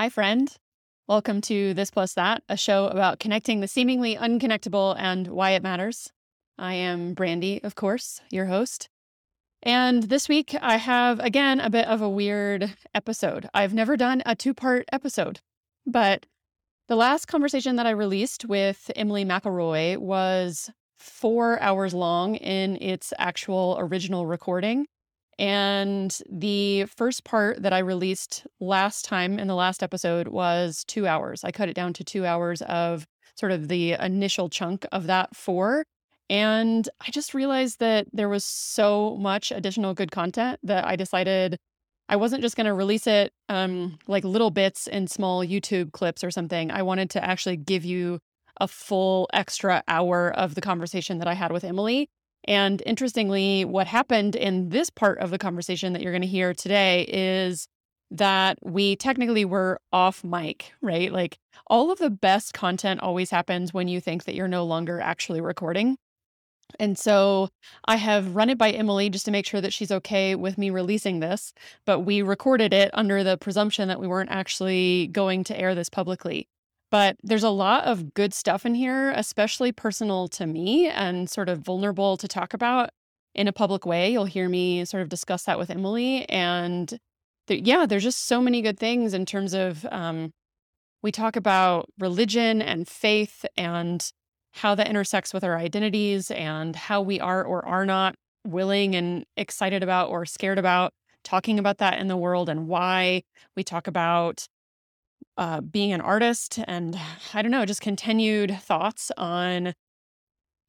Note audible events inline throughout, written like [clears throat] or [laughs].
Hi, friend. Welcome to This Plus That, a show about connecting the seemingly unconnectable and why it matters. I am Brandi, of course, your host. And this week I have, again, a bit of a weird episode. I've never done a two part episode, but the last conversation that I released with Emily McIlroy was four hours long in its actual original recording. And the first part that I released last time in the last episode was two hours. I cut it down to two hours of sort of the initial chunk of that four. And I just realized that there was so much additional good content that I decided I wasn't just going to release it um, like little bits in small YouTube clips or something. I wanted to actually give you a full extra hour of the conversation that I had with Emily and interestingly, what happened in this part of the conversation that you're going to hear today is that we technically were off mic, right? Like all of the best content always happens when you think that you're no longer actually recording. And so I have run it by Emily just to make sure that she's okay with me releasing this, but we recorded it under the presumption that we weren't actually going to air this publicly. But there's a lot of good stuff in here, especially personal to me and sort of vulnerable to talk about in a public way. You'll hear me sort of discuss that with Emily. And yeah, there's just so many good things in terms of um, we talk about religion and faith and how that intersects with our identities and how we are or are not willing and excited about or scared about talking about that in the world and why we talk about uh, being an artist and [sighs] I don't know, just continued thoughts on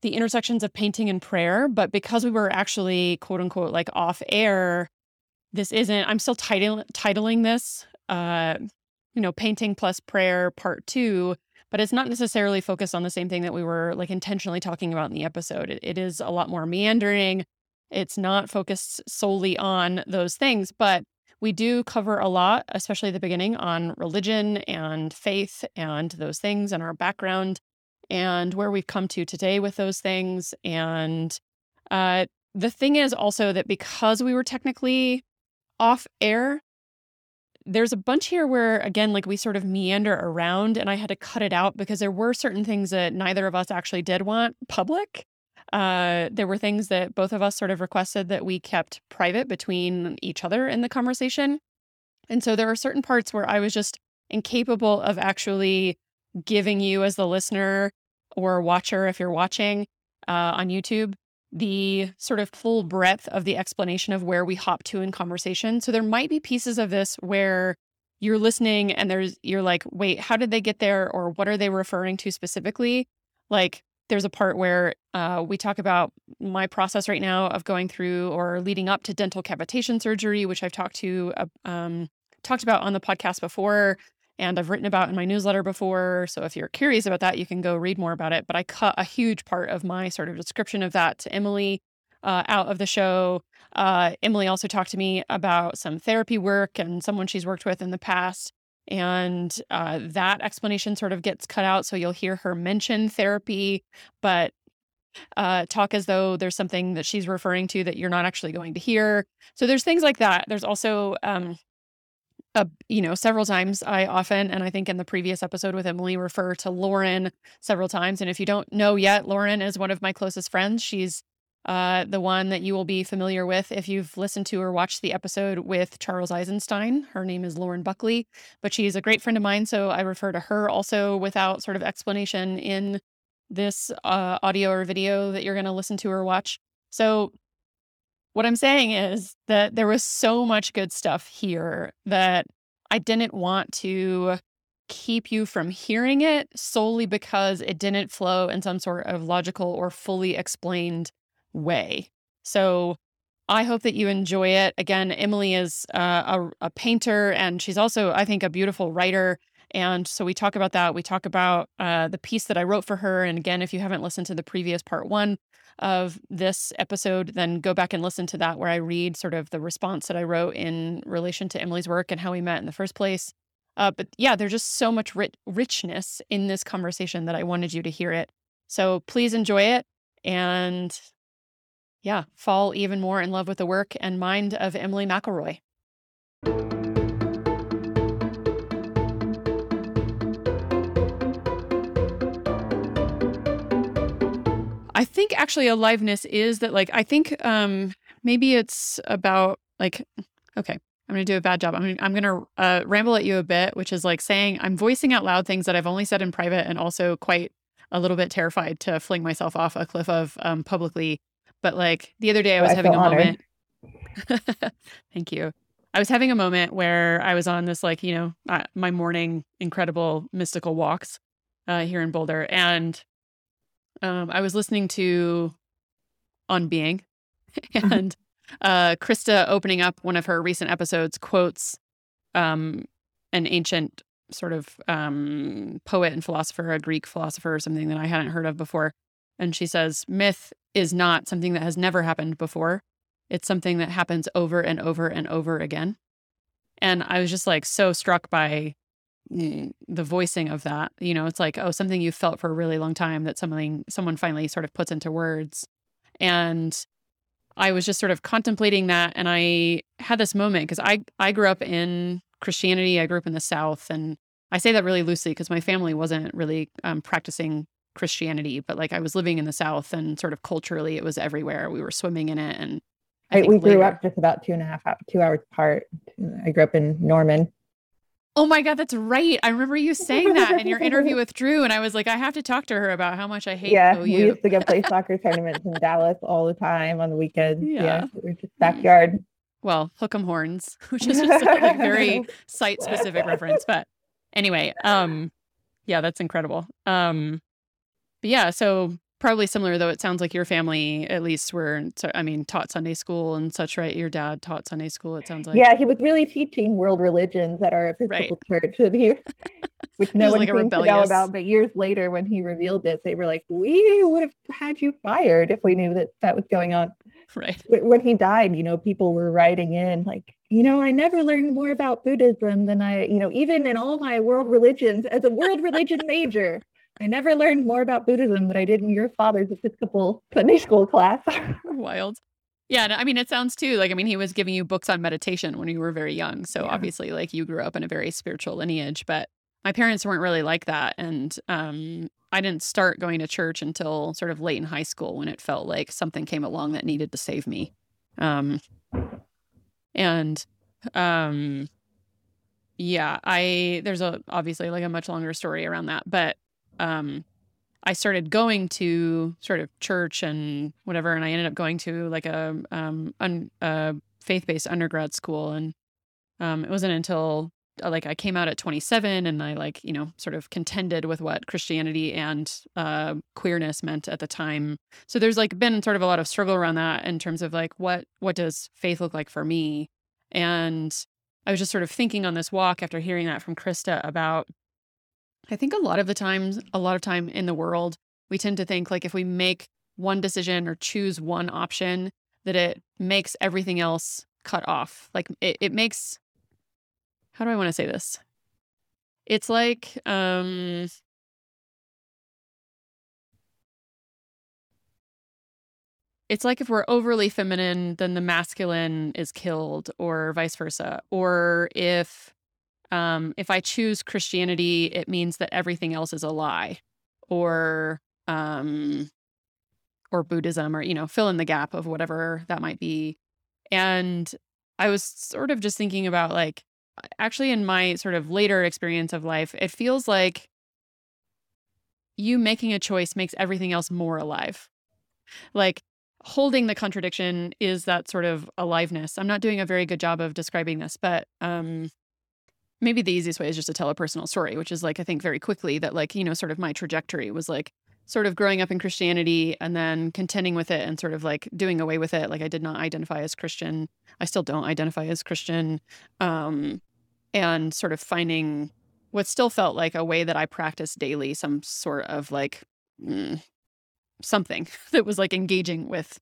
the intersections of painting and prayer. But because we were actually quote unquote like off air, this isn't, I'm still titling this, uh, you know, painting plus prayer part two, but it's not necessarily focused on the same thing that we were like intentionally talking about in the episode. it, it is a lot more meandering. It's not focused solely on those things, but we do cover a lot, especially at the beginning, on religion and faith and those things and our background and where we've come to today with those things. And uh, the thing is also that because we were technically off air, there's a bunch here where, again, like we sort of meander around and I had to cut it out because there were certain things that neither of us actually did want public. Uh, there were things that both of us sort of requested that we kept private between each other in the conversation. And so there are certain parts where I was just incapable of actually giving you, as the listener or watcher, if you're watching uh, on YouTube, the sort of full breadth of the explanation of where we hop to in conversation. So there might be pieces of this where you're listening and there's you're like, wait, how did they get there? Or what are they referring to specifically? Like there's a part where uh, we talk about my process right now of going through or leading up to dental cavitation surgery, which I've talked to uh, um, talked about on the podcast before, and I've written about in my newsletter before. So if you're curious about that, you can go read more about it. But I cut a huge part of my sort of description of that to Emily uh, out of the show. Uh, Emily also talked to me about some therapy work and someone she's worked with in the past and uh, that explanation sort of gets cut out. So you'll hear her mention therapy, but uh, talk as though there's something that she's referring to that you're not actually going to hear. So there's things like that. There's also, um, a, you know, several times I often, and I think in the previous episode with Emily, refer to Lauren several times. And if you don't know yet, Lauren is one of my closest friends. She's uh, the one that you will be familiar with if you've listened to or watched the episode with Charles Eisenstein. Her name is Lauren Buckley, but she's a great friend of mine. So I refer to her also without sort of explanation in this uh, audio or video that you're going to listen to or watch. So, what I'm saying is that there was so much good stuff here that I didn't want to keep you from hearing it solely because it didn't flow in some sort of logical or fully explained way. So I hope that you enjoy it. Again, Emily is uh, a, a painter and she's also, I think, a beautiful writer. And so we talk about that. We talk about uh, the piece that I wrote for her. And again, if you haven't listened to the previous part one of this episode, then go back and listen to that, where I read sort of the response that I wrote in relation to Emily's work and how we met in the first place. Uh, but yeah, there's just so much rich- richness in this conversation that I wanted you to hear it. So please enjoy it. And yeah, fall even more in love with the work and mind of Emily McIlroy. I think actually aliveness is that like I think um maybe it's about like okay I'm going to do a bad job. I'm, I'm going to uh, ramble at you a bit, which is like saying I'm voicing out loud things that I've only said in private and also quite a little bit terrified to fling myself off a cliff of um, publicly but like the other day, I was I having a honored. moment. [laughs] Thank you. I was having a moment where I was on this, like, you know, uh, my morning incredible mystical walks uh, here in Boulder. And um, I was listening to On Being. [laughs] and uh, Krista opening up one of her recent episodes quotes um, an ancient sort of um, poet and philosopher, a Greek philosopher or something that I hadn't heard of before. And she says, Myth is not something that has never happened before. It's something that happens over and over and over again. And I was just like so struck by mm, the voicing of that. You know, it's like, oh, something you felt for a really long time that something someone finally sort of puts into words. And I was just sort of contemplating that and I had this moment because I I grew up in Christianity. I grew up in the South and I say that really loosely because my family wasn't really um, practicing Christianity, but like I was living in the South and sort of culturally it was everywhere. We were swimming in it. And I, we grew up just about two and a half, two hours apart. I grew up in Norman. Oh my God, that's right. I remember you saying that in your interview [laughs] with Drew. And I was like, I have to talk to her about how much I hate yeah, OU. We used to go play soccer tournaments in Dallas all the time on the weekends. Yeah. yeah we are just backyard. Well, hook 'em horns, [laughs] which is just a like, very site specific reference. But anyway, um, yeah, that's incredible. Um, but yeah, so probably similar though. It sounds like your family, at least, were I mean, taught Sunday school and such, right? Your dad taught Sunday school. It sounds like. Yeah, he was really teaching world religions at our Episcopal right. church, [laughs] which no one like seemed to know about. But years later, when he revealed this, they were like, "We would have had you fired if we knew that that was going on." Right. When he died, you know, people were writing in like, you know, I never learned more about Buddhism than I, you know, even in all my world religions as a world religion major. I never learned more about Buddhism than I did in your father's Episcopal Sunday school class. [laughs] Wild. Yeah, I mean, it sounds too like I mean, he was giving you books on meditation when you were very young. So yeah. obviously, like you grew up in a very spiritual lineage. But my parents weren't really like that, and um, I didn't start going to church until sort of late in high school when it felt like something came along that needed to save me. Um, and um, yeah, I there's a obviously like a much longer story around that, but um, I started going to sort of church and whatever, and I ended up going to like a um, un, a faith based undergrad school, and um, it wasn't until uh, like I came out at 27 and I like you know sort of contended with what Christianity and uh, queerness meant at the time. So there's like been sort of a lot of struggle around that in terms of like what what does faith look like for me, and I was just sort of thinking on this walk after hearing that from Krista about I think a lot of the times, a lot of time in the world, we tend to think like if we make one decision or choose one option, that it makes everything else cut off. Like it, it makes, how do I want to say this? It's like, um, it's like if we're overly feminine, then the masculine is killed, or vice versa. Or if um, if I choose Christianity, it means that everything else is a lie, or um, or Buddhism, or you know, fill in the gap of whatever that might be. And I was sort of just thinking about like, actually, in my sort of later experience of life, it feels like you making a choice makes everything else more alive. Like holding the contradiction is that sort of aliveness. I'm not doing a very good job of describing this, but um, maybe the easiest way is just to tell a personal story, which is like, I think very quickly that, like, you know, sort of my trajectory was like sort of growing up in Christianity and then contending with it and sort of like doing away with it. Like, I did not identify as Christian. I still don't identify as Christian. Um, and sort of finding what still felt like a way that I practiced daily, some sort of like mm, something [laughs] that was like engaging with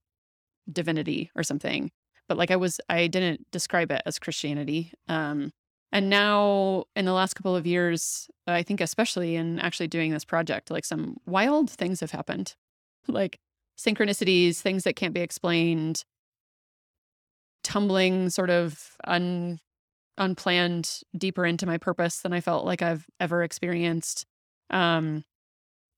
divinity or something. But like I was, I didn't describe it as Christianity. Um, and now, in the last couple of years, I think, especially in actually doing this project, like some wild things have happened, [laughs] like synchronicities, things that can't be explained, tumbling sort of un, unplanned deeper into my purpose than I felt like I've ever experienced. Um,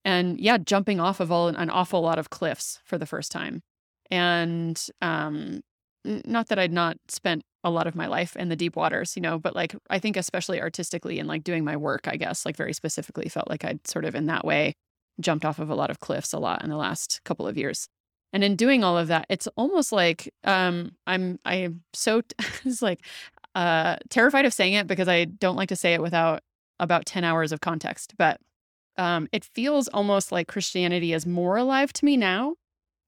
and yeah, jumping off of all, an awful lot of cliffs for the first time. And um, not that I'd not spent a lot of my life in the deep waters, you know, but like I think especially artistically and like doing my work, I guess, like very specifically felt like I'd sort of in that way jumped off of a lot of cliffs a lot in the last couple of years. And in doing all of that, it's almost like um I'm I'm so [laughs] it's like uh terrified of saying it because I don't like to say it without about 10 hours of context, but um it feels almost like Christianity is more alive to me now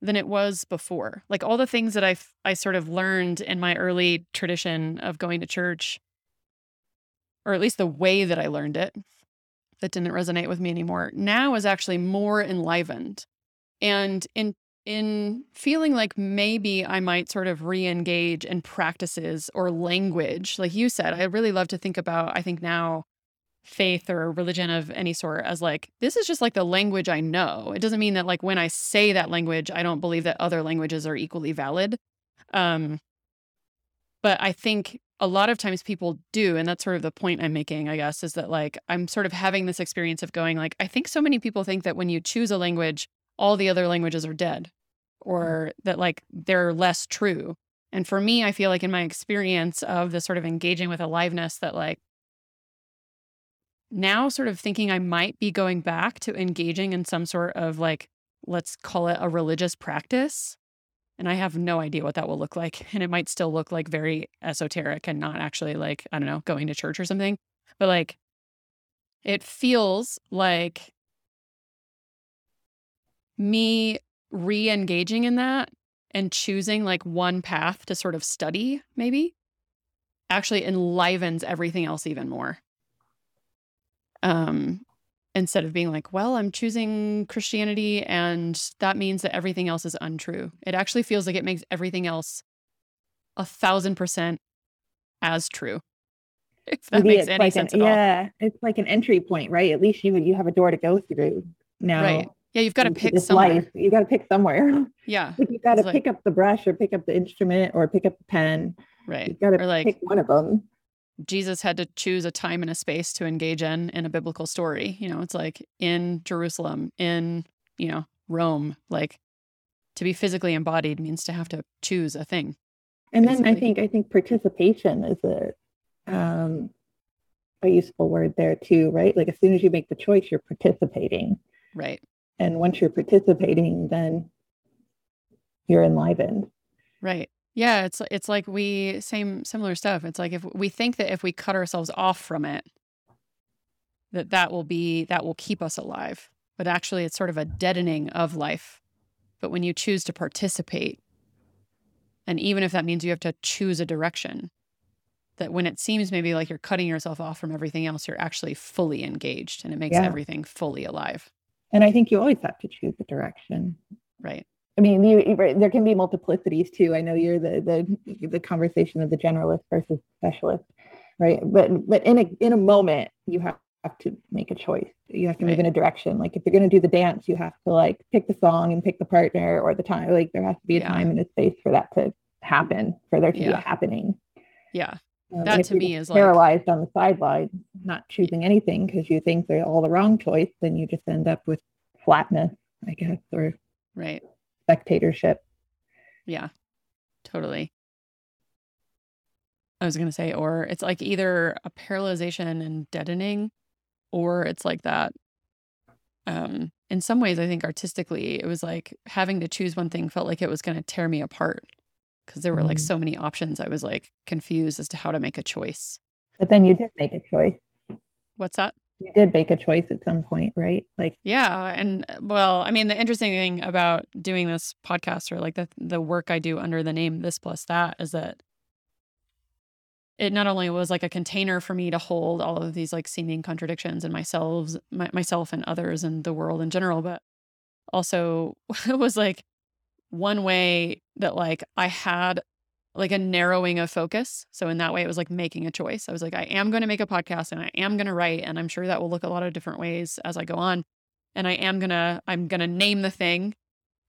than it was before. Like all the things that I I sort of learned in my early tradition of going to church or at least the way that I learned it that didn't resonate with me anymore now is actually more enlivened. And in in feeling like maybe I might sort of re-engage in practices or language, like you said, I really love to think about, I think now faith or religion of any sort as like this is just like the language I know. It doesn't mean that like when I say that language, I don't believe that other languages are equally valid. Um, but I think a lot of times people do, and that's sort of the point I'm making, I guess, is that like I'm sort of having this experience of going like I think so many people think that when you choose a language, all the other languages are dead, or that like they're less true. And for me, I feel like in my experience of this sort of engaging with aliveness, that like now sort of thinking I might be going back to engaging in some sort of like, let's call it a religious practice. And I have no idea what that will look like. And it might still look like very esoteric and not actually like, I don't know, going to church or something. But like, it feels like me re engaging in that and choosing like one path to sort of study, maybe actually enlivens everything else even more um, instead of being like, well, I'm choosing Christianity and that means that everything else is untrue. It actually feels like it makes everything else a thousand percent as true. [laughs] If that Maybe makes any like sense an, at yeah, all. it's like an entry point, right? At least you you have a door to go through now. Right. Yeah, you've got to pick somewhere. Life. You got to pick somewhere. [laughs] Yeah. you got to pick like, up the brush or pick up the instrument or pick up the pen. Right. You got to like, pick one of them. Jesus had to choose a time and a space to engage in in a biblical story. You know, it's like in Jerusalem, in, you know, Rome, like to be physically embodied means to have to choose a thing. And basically. then I think I think participation is a um a useful word there too, right? Like as soon as you make the choice, you're participating. Right. And once you're participating, then you're enlivened. Right. Yeah, it's it's like we same similar stuff. It's like if we think that if we cut ourselves off from it, that that will be that will keep us alive. But actually, it's sort of a deadening of life. But when you choose to participate, and even if that means you have to choose a direction, that when it seems maybe like you're cutting yourself off from everything else, you're actually fully engaged, and it makes yeah. everything fully alive. And I think you always have to choose a direction. Right. I mean, you, there can be multiplicities too. I know you're the the the conversation of the generalist versus specialist, right? But but in a in a moment, you have to make a choice. You have to move right. in a direction. Like if you're going to do the dance, you have to like pick the song and pick the partner or the time. Like there has to be a yeah. time and a space for that to happen, for there to yeah. be a happening. Yeah. Um, that to me is paralyzed like... on the sideline, not choosing anything because you think they're all the wrong choice, then you just end up with flatness, I guess, or right spectatorship. Yeah, totally. I was going to say, or it's like either a paralyzation and deadening, or it's like that. Um, in some ways, I think artistically, it was like having to choose one thing felt like it was going to tear me apart because there were like mm. so many options. I was like confused as to how to make a choice. But then you did make a choice. What's that? You did make a choice at some point, right? Like Yeah, and well, I mean the interesting thing about doing this podcast or like the the work I do under the name this plus that is that it not only was like a container for me to hold all of these like seeming contradictions in myself my, myself and others and the world in general, but also [laughs] it was like one way that like I had like a narrowing of focus. So in that way, it was like making a choice. I was like, I am going to make a podcast and I am going to write, and I'm sure that will look a lot of different ways as I go on. And I am gonna, I'm gonna name the thing.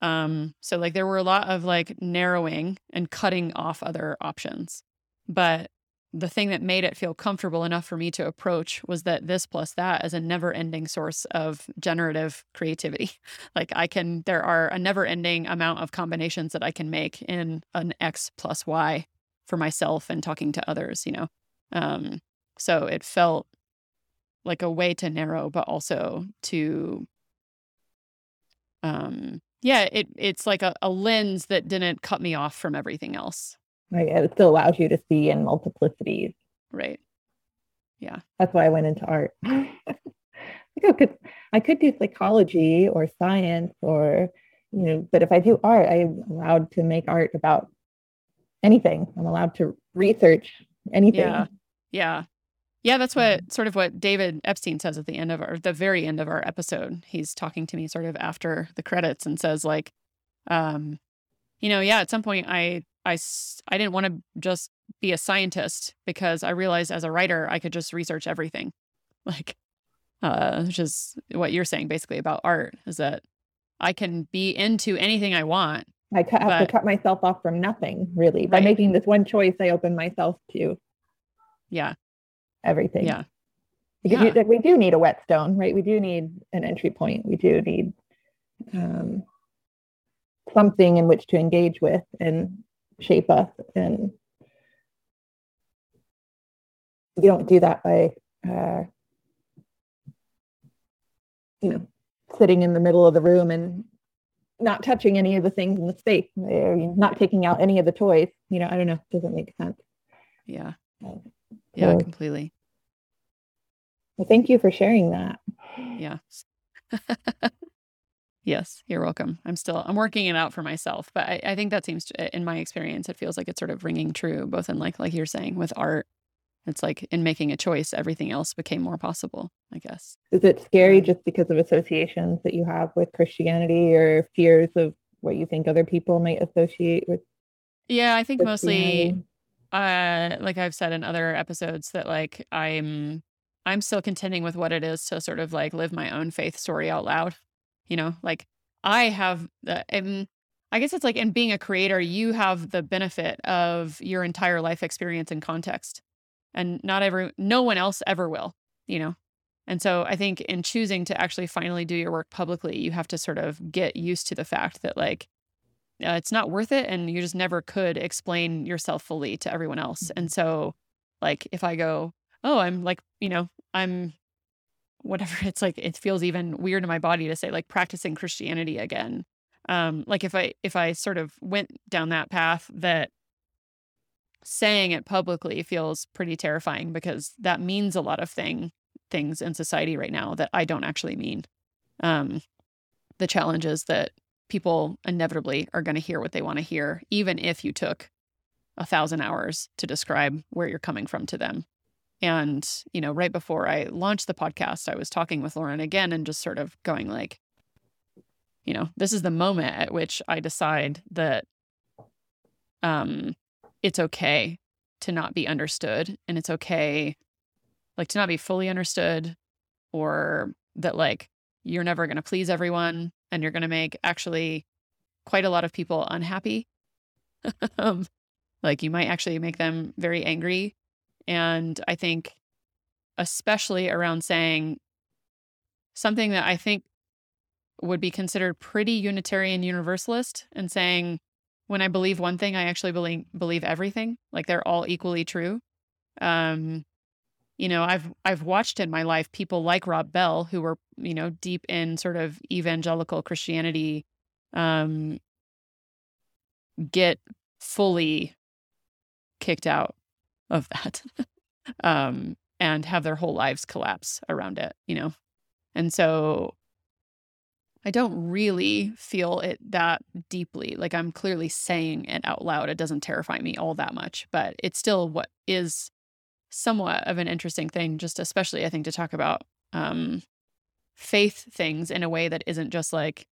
Um, so like there were a lot of like narrowing and cutting off other options. But the thing that made it feel comfortable enough for me to approach was that this plus that is a never ending source of generative creativity. [laughs] Like I can, there are a never ending amount of combinations that I can make in an X plus Y for myself and talking to others, you know? Um, so it felt like a way to narrow, but also to, um, yeah, it, it's like a, a lens that didn't cut me off from everything else. Right. It still allows you to see in multiplicities. Right. Yeah. That's why I went into art. [laughs] I could, I could do psychology or science or, you know, but if I do art, I'm allowed to make art about anything. I'm allowed to research anything. Yeah. Yeah. Yeah, that's what mm-hmm. sort of what David Epstein says at the end of our the very end of our episode. He's talking to me sort of after the credits and says like um you know, yeah, at some point I I I didn't want to just be a scientist because I realized as a writer I could just research everything. [laughs] Like uh which is what you're saying basically about art is that I can be into anything I want. I have but, to cut myself off from nothing really. Right. By making this one choice I open myself to yeah everything. Yeah. Because yeah. You, we do need a whetstone, right? We do need an entry point. We do need um, something in which to engage with and shape us. And you don't do that by, uh, you know, sitting in the middle of the room and not touching any of the things in the space, or not taking out any of the toys. You know, I don't know. it Doesn't make sense. Yeah. Uh, yeah, completely. Well, thank you for sharing that. Yeah. [laughs] yes, you're welcome. I'm still I'm working it out for myself, but I, I think that seems to, in my experience, it feels like it's sort of ringing true, both in like like you're saying with art. It's like in making a choice, everything else became more possible, I guess. Is it scary just because of associations that you have with Christianity or fears of what you think other people might associate with? Yeah, I think mostly uh like I've said in other episodes that like I'm I'm still contending with what it is to sort of like live my own faith story out loud. You know, like I have the, and I guess it's like in being a creator, you have the benefit of your entire life experience and context. And not every, no one else ever will, you know? And so I think in choosing to actually finally do your work publicly, you have to sort of get used to the fact that like uh, it's not worth it and you just never could explain yourself fully to everyone else. And so like if I go, oh, I'm like, you know, I'm whatever. It's like it feels even weird in my body to say like practicing Christianity again. Um, like if I if I sort of went down that path that saying it publicly feels pretty terrifying because that means a lot of thing things in society right now that I don't actually mean. Um, the challenges that people inevitably are going to hear what they want to hear, even if you took a thousand hours to describe where you're coming from to them. And, you know, right before I launched the podcast, I was talking with Lauren again and just sort of going like, you know, this is the moment at which I decide that um it's okay to not be understood and it's okay like to not be fully understood or that like you're never going to please everyone and you're going to make actually quite a lot of people unhappy. [laughs] um, like you might actually make them very angry and I think, especially around saying something that I think would be considered pretty Unitarian Universalist and saying, when I believe one thing, I actually believe believe everything. Like they're all equally true. Um, you know, I've I've watched in my life people like Rob Bell who were, you know, deep in sort of evangelical Christianity, um, get fully kicked out of that [laughs] um, and have their whole lives collapse around it, you know? And so I don't really feel it that deeply. Like I'm clearly saying it out loud. It doesn't terrify me all that much, but it's still what is somewhat of an interesting thing, just especially I think to talk about um, faith things in a way that isn't just like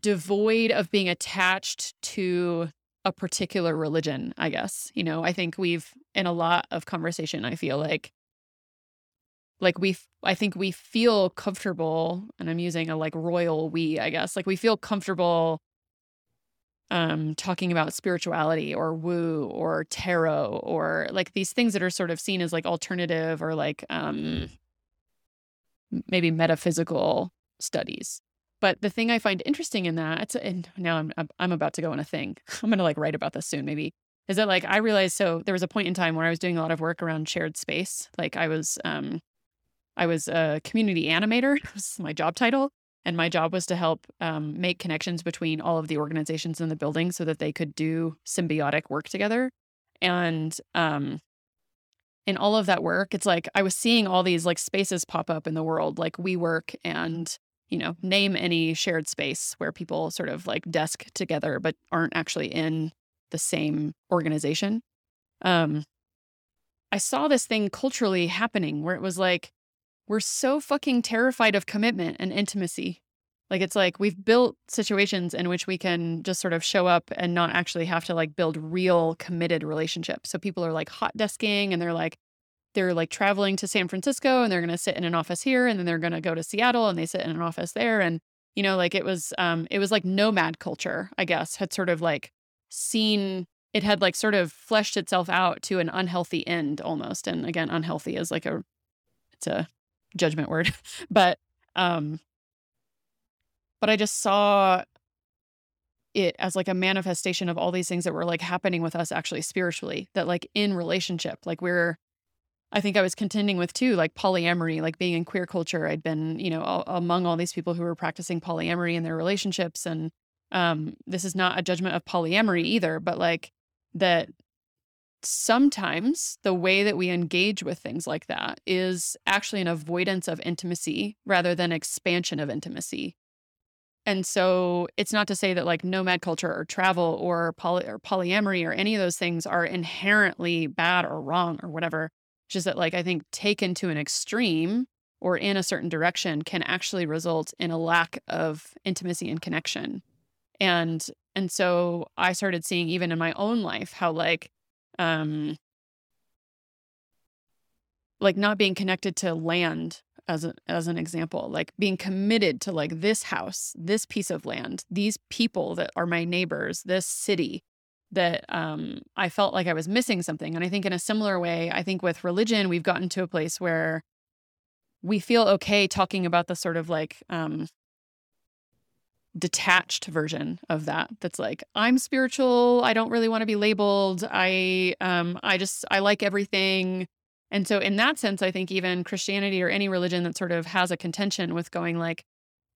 devoid of being attached to a particular religion, I guess. You know, I think we've in a lot of conversation, I feel like like we I think we feel comfortable and I'm using a like royal we, I guess. Like we feel comfortable um, talking about spirituality or woo or tarot or like these things that are sort of seen as like alternative or like um, maybe metaphysical studies. But the thing I find interesting in that, and now I'm I'm about to go on a thing. [laughs] I'm gonna like write about this soon, maybe. Is that like I realized? So there was a point in time where I was doing a lot of work around shared space. Like I was, um, I was a community animator. [laughs] It was my job title, and my job was to help um, make connections between all of the organizations in the building so that they could do symbiotic work together. And um, in all of that work, it's like I was seeing all these like spaces pop up in the world, like WeWork and you know, name any shared space where people sort of like desk together but aren't actually in the same organization. Um, I saw this thing culturally happening where it was like, we're so fucking terrified of commitment and intimacy. Like, it's like we've built situations in which we can just sort of show up and not actually have to like build real committed relationships. So people are like hot desking and they're like, they're like traveling to San Francisco and they're going to sit in an office here and then they're going to go to Seattle and they sit in an office there and you know like it was um it was like nomad culture I guess had sort of like seen it had like sort of fleshed itself out to an unhealthy end almost and again unhealthy is like a it's a judgment word [laughs] but um but I just saw it as like a manifestation of all these things that were like happening with us actually spiritually that like in relationship like we're I think I was contending with too, like polyamory, like being in queer culture. I'd been, you know, all, among all these people who were practicing polyamory in their relationships. And um, this is not a judgment of polyamory either, but like that sometimes the way that we engage with things like that is actually an avoidance of intimacy rather than expansion of intimacy. And so it's not to say that like nomad culture or travel or, poly- or polyamory or any of those things are inherently bad or wrong or whatever just that like I think taken to an extreme or in a certain direction can actually result in a lack of intimacy and connection. And and so I started seeing even in my own life how like um like not being connected to land as a, as an example like being committed to like this house this piece of land these people that are my neighbors this city that um, I felt like I was missing something. And I think in a similar way, I think with religion, we've gotten to a place where we feel okay talking about the sort of like um, detached version of that. That's like I'm spiritual. I don't really want to be labeled. I um, I just I like everything. And so in that sense, I think even Christianity or any religion that sort of has a contention with going like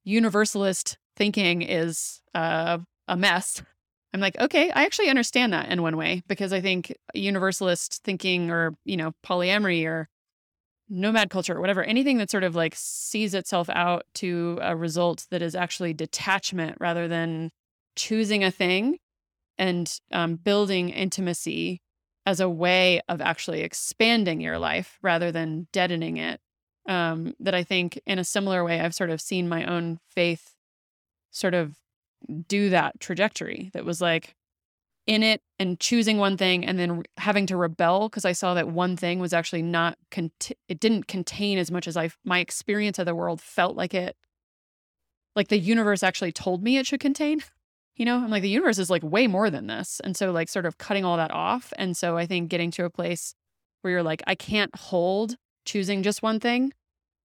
universalist thinking is uh, a mess I'm like, okay, I actually understand that in one way because I think universalist thinking or, you know, polyamory or nomad culture or whatever, anything that sort of like sees itself out to a result that is actually detachment rather than choosing a thing and um, building intimacy as a way of actually expanding your life rather than deadening it. Um, that I think in a similar way, I've sort of seen my own faith sort of do that trajectory that was like in it and choosing one thing and then having to rebel because I saw that one thing was actually not cont- it didn't contain as much as I my experience of the world felt like it like the universe actually told me it should contain. [laughs] You know, I'm like the universe is like way more than this. And so like sort of cutting all that off and so I think getting to a place where you're like I can't hold choosing just one thing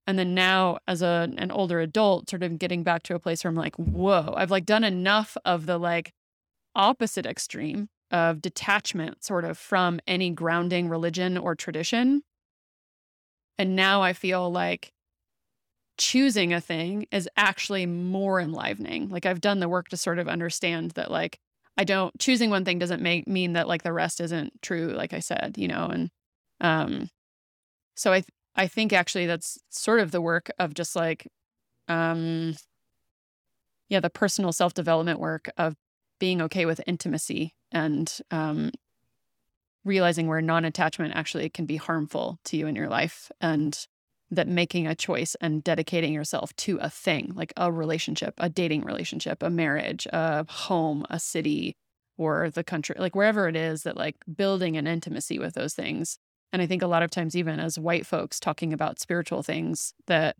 and then now as a an older adult sort of getting back to a place where i'm like whoa i've like done enough of the like opposite extreme of detachment sort of from any grounding religion or tradition. And now i feel like choosing a thing is actually more enlivening. Like i've done the work to sort of understand that like i don't choosing one thing doesn't make mean that like the rest isn't true like i said you know and um so i I think actually that's sort of the work of just like, um, yeah, the personal self development work of being okay with intimacy and um, realizing where non attachment actually can be harmful to you in your life and that making a choice and dedicating yourself to a thing like a relationship, a dating relationship, a marriage, a home, a city, or the country, like wherever it is that like building an intimacy with those things and I think a lot of times, even as white folks talking about spiritual things, that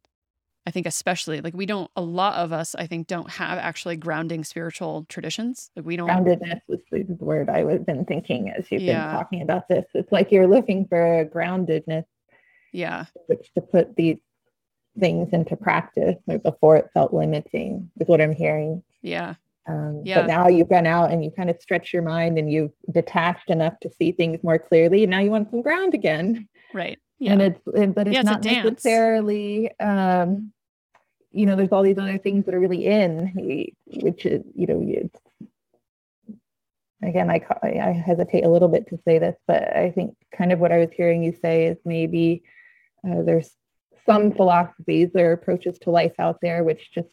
I think especially like we don't a lot of us I think don't have actually grounding spiritual traditions. Like we don't groundedness was the word I would have been thinking as you've yeah. been talking about this. It's like you're looking for a groundedness. Yeah. Which to put these things into practice Like before it felt limiting is what I'm hearing. Yeah. Um, yeah. But now you've gone out and you kind of stretched your mind and you've detached enough to see things more clearly. And now you want some ground again. Right. Yeah. And it's, but it's, yeah, it's not necessarily, um, you know, there's all these other things that are really in, which is, you know, it's, again, I, I hesitate a little bit to say this, but I think kind of what I was hearing you say is maybe uh, there's some philosophies or approaches to life out there which just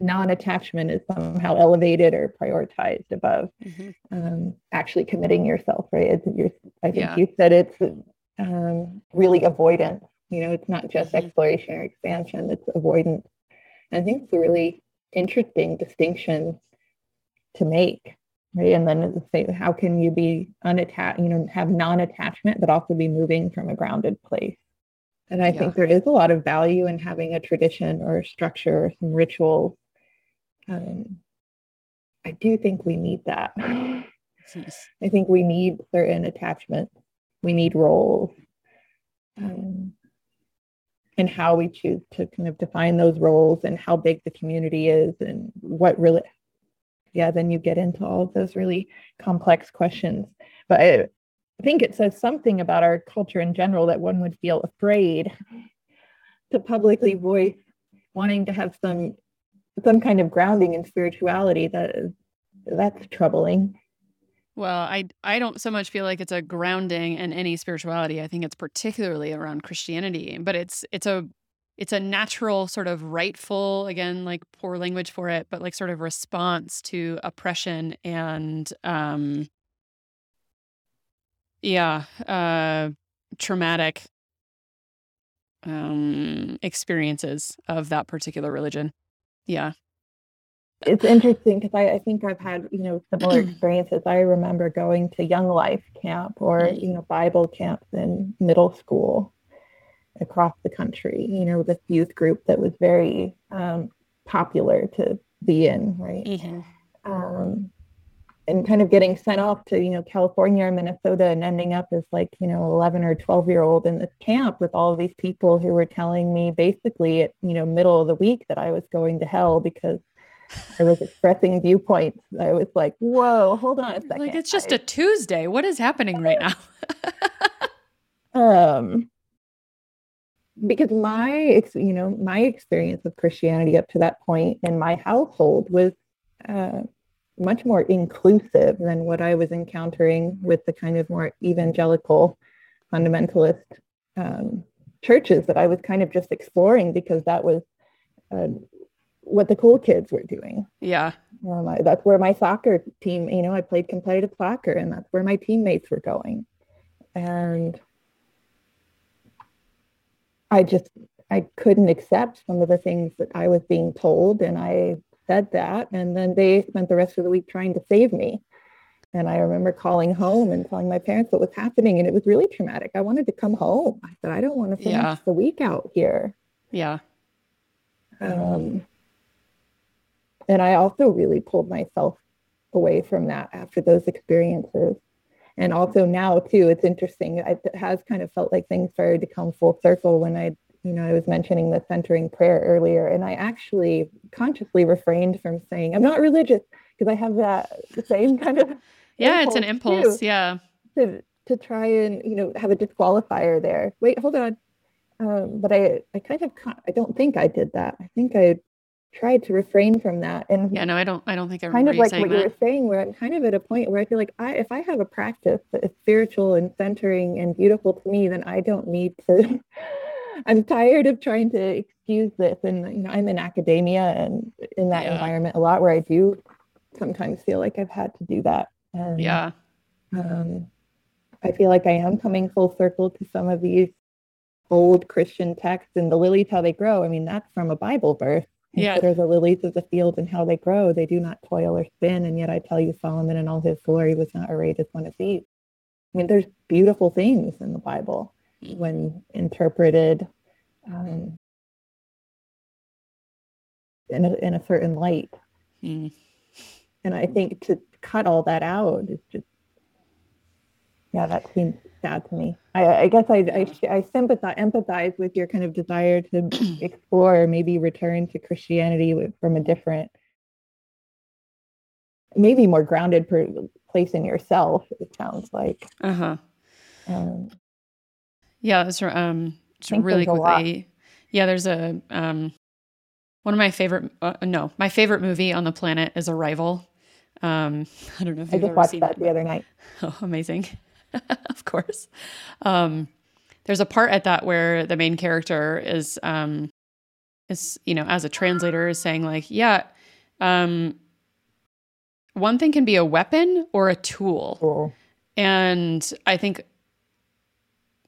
non-attachment is somehow elevated or prioritized above mm-hmm. um, actually committing yourself right it's, i think yeah. you said it's um, really avoidance you know it's not just mm-hmm. exploration or expansion it's avoidance and i think it's a really interesting distinction to make right and then say how can you be unattached you know have non-attachment but also be moving from a grounded place and I yeah. think there is a lot of value in having a tradition or a structure or some rituals. Um, I do think we need that. I think we need certain attachment. We need roles. Um, and how we choose to kind of define those roles and how big the community is and what really yeah then you get into all of those really complex questions but I, I think it says something about our culture in general that one would feel afraid to publicly voice wanting to have some some kind of grounding in spirituality that that's troubling well i i don't so much feel like it's a grounding in any spirituality i think it's particularly around christianity but it's it's a it's a natural sort of rightful again like poor language for it but like sort of response to oppression and um yeah, uh, traumatic um, experiences of that particular religion. Yeah. It's interesting because I, I, think I've had, you know, similar [clears throat] experiences. I remember going to Young Life camp or, you know, Bible camps in middle school across the country, you know, this youth group that was very um, popular to be in, right? Mm-hmm. Um, and kind of getting sent off to you know California or Minnesota and ending up as like you know 11 or 12 year old in this camp with all of these people who were telling me basically at you know middle of the week that I was going to hell because I was expressing viewpoints. I was like, whoa, hold on a second. Like it's just I, a Tuesday. What is happening right now? [laughs] um because my you know my experience of Christianity up to that point in my household was uh, much more inclusive than what I was encountering with the kind of more evangelical fundamentalist um, churches that I was kind of just exploring because that was uh, what the cool kids were doing. Yeah. Um, I, that's where my soccer team, you know, I played competitive soccer and that's where my teammates were going. And I just, I couldn't accept some of the things that I was being told. And I said that. And then they spent the rest of the week trying to save me. And I remember calling home and telling my parents what was happening. And it was really traumatic. I wanted to come home. I said, I don't want to finish yeah. the week out here. Yeah. Um, and I also really pulled myself away from that after those experiences. And also now, too, it's interesting. It has kind of felt like things started to come full circle when I you know, I was mentioning the centering prayer earlier, and I actually consciously refrained from saying I'm not religious because I have that the same kind of yeah, it's an impulse, too, yeah, to to try and you know have a disqualifier there. Wait, hold on, um, but I I kind of I don't think I did that. I think I tried to refrain from that and yeah no i don't i don't think i kind of like what that. you were saying where i'm kind of at a point where i feel like i if i have a practice that is spiritual and centering and beautiful to me then i don't need to [laughs] I'm tired of trying to excuse this. And you know, I'm in academia and in that yeah. environment a lot where I do sometimes feel like I've had to do that. And, yeah. Um, I feel like I am coming full circle to some of these old Christian texts and the lilies how they grow. I mean, that's from a Bible verse. Yeah. Consider the lilies of the field and how they grow. They do not toil or spin. And yet I tell you, Solomon in all his glory was not arrayed as one of these. I mean, there's beautiful things in the Bible when interpreted um, in a, in a certain light. Mm. And I think to cut all that out is just, yeah, that seems sad to me. I, I guess I, I, I sympathize, empathize with your kind of desire to [clears throat] explore, maybe return to Christianity from a different, maybe more grounded per, place in yourself. It sounds like. Uh huh. Um, yeah, it's um, really quickly. Yeah, there's a um, one of my favorite. Uh, no, my favorite movie on the planet is Arrival. Um, [laughs] I don't know if I just watched that it. the other night. [laughs] Oh, amazing! [laughs] of course. Um, there's a part at that where the main character is um, is you know as a translator is saying like, yeah, um, one thing can be a weapon or a tool, cool. and I think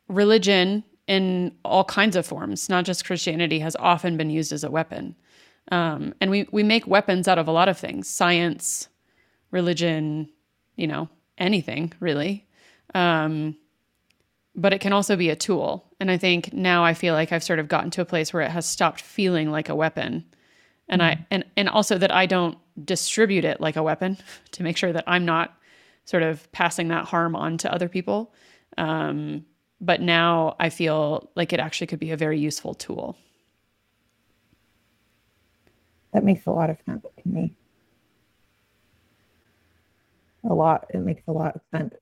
religion in all kinds of forms, not just Christianity, has often been used as a weapon. Um, and we we make weapons out of a lot of things: science, religion, you know, anything really. Um, but it can also be a tool. And I think now I feel like I've sort of gotten to a place where it has stopped feeling like a weapon. And mm-hmm. I and and also that I don't distribute it like a weapon [laughs] to make sure that I'm not sort of passing that harm on to other people. Um, but now I feel like it actually could be a very useful tool. That makes a lot of sense to me. A lot. It makes a lot of sense.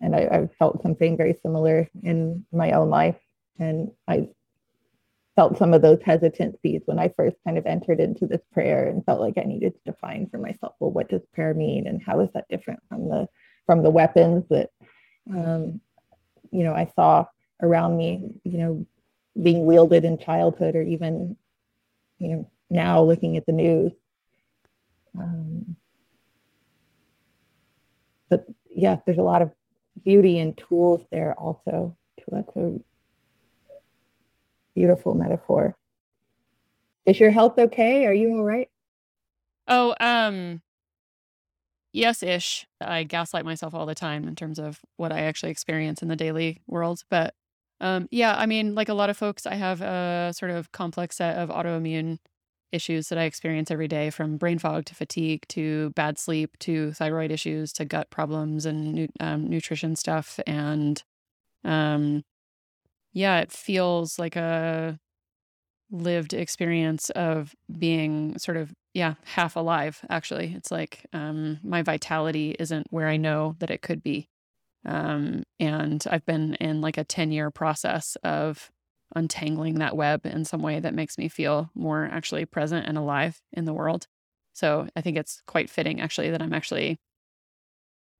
And I, I've felt something very similar in my own life. And I felt some of those hesitancies when I first kind of entered into this prayer and felt like I needed to define for myself, well, what does prayer mean and how is that different from the from the weapons that um, you know, I saw around me, you know, being wielded in childhood or even, you know, now looking at the news. Um, but yeah, there's a lot of beauty and tools there also. That's a beautiful metaphor. Is your health okay? Are you all right? Oh, um, yes ish. I gaslight myself all the time in terms of what I actually experience in the daily world. But um, yeah, I mean, like a lot of folks, I have a sort of complex set of autoimmune issues that I experience every day from brain fog to fatigue to bad sleep to thyroid issues to gut problems and um, nutrition stuff. And um, yeah, it feels like a lived experience of being sort of yeah half alive actually. It's like um, my vitality isn't where i know that it could be. Um, and i've been in like a 10 year process of untangling that web in some way that makes me feel more actually present and alive in the world. So i think it's quite fitting actually that i'm actually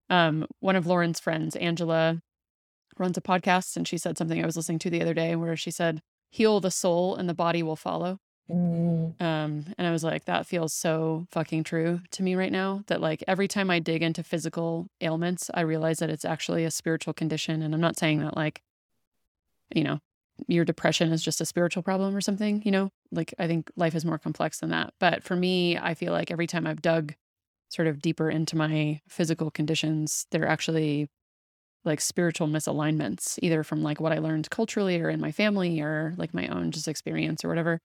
um, one of lauren's friends angela runs a podcast and she said something i was listening to the other day where she said heal the soul and the body will follow. Mm. Um, and I was like, that feels so fucking true to me right now. That like every time I dig into physical ailments, I realize that it's actually a spiritual condition. And I'm not saying that like, you know, your depression is just a spiritual problem or something, you know, like I think life is more complex than that. But for me, I feel like every time I've dug sort of deeper into my physical conditions, they're actually like spiritual misalignments, either from like what I learned culturally or in my family or like my own just experience or whatever.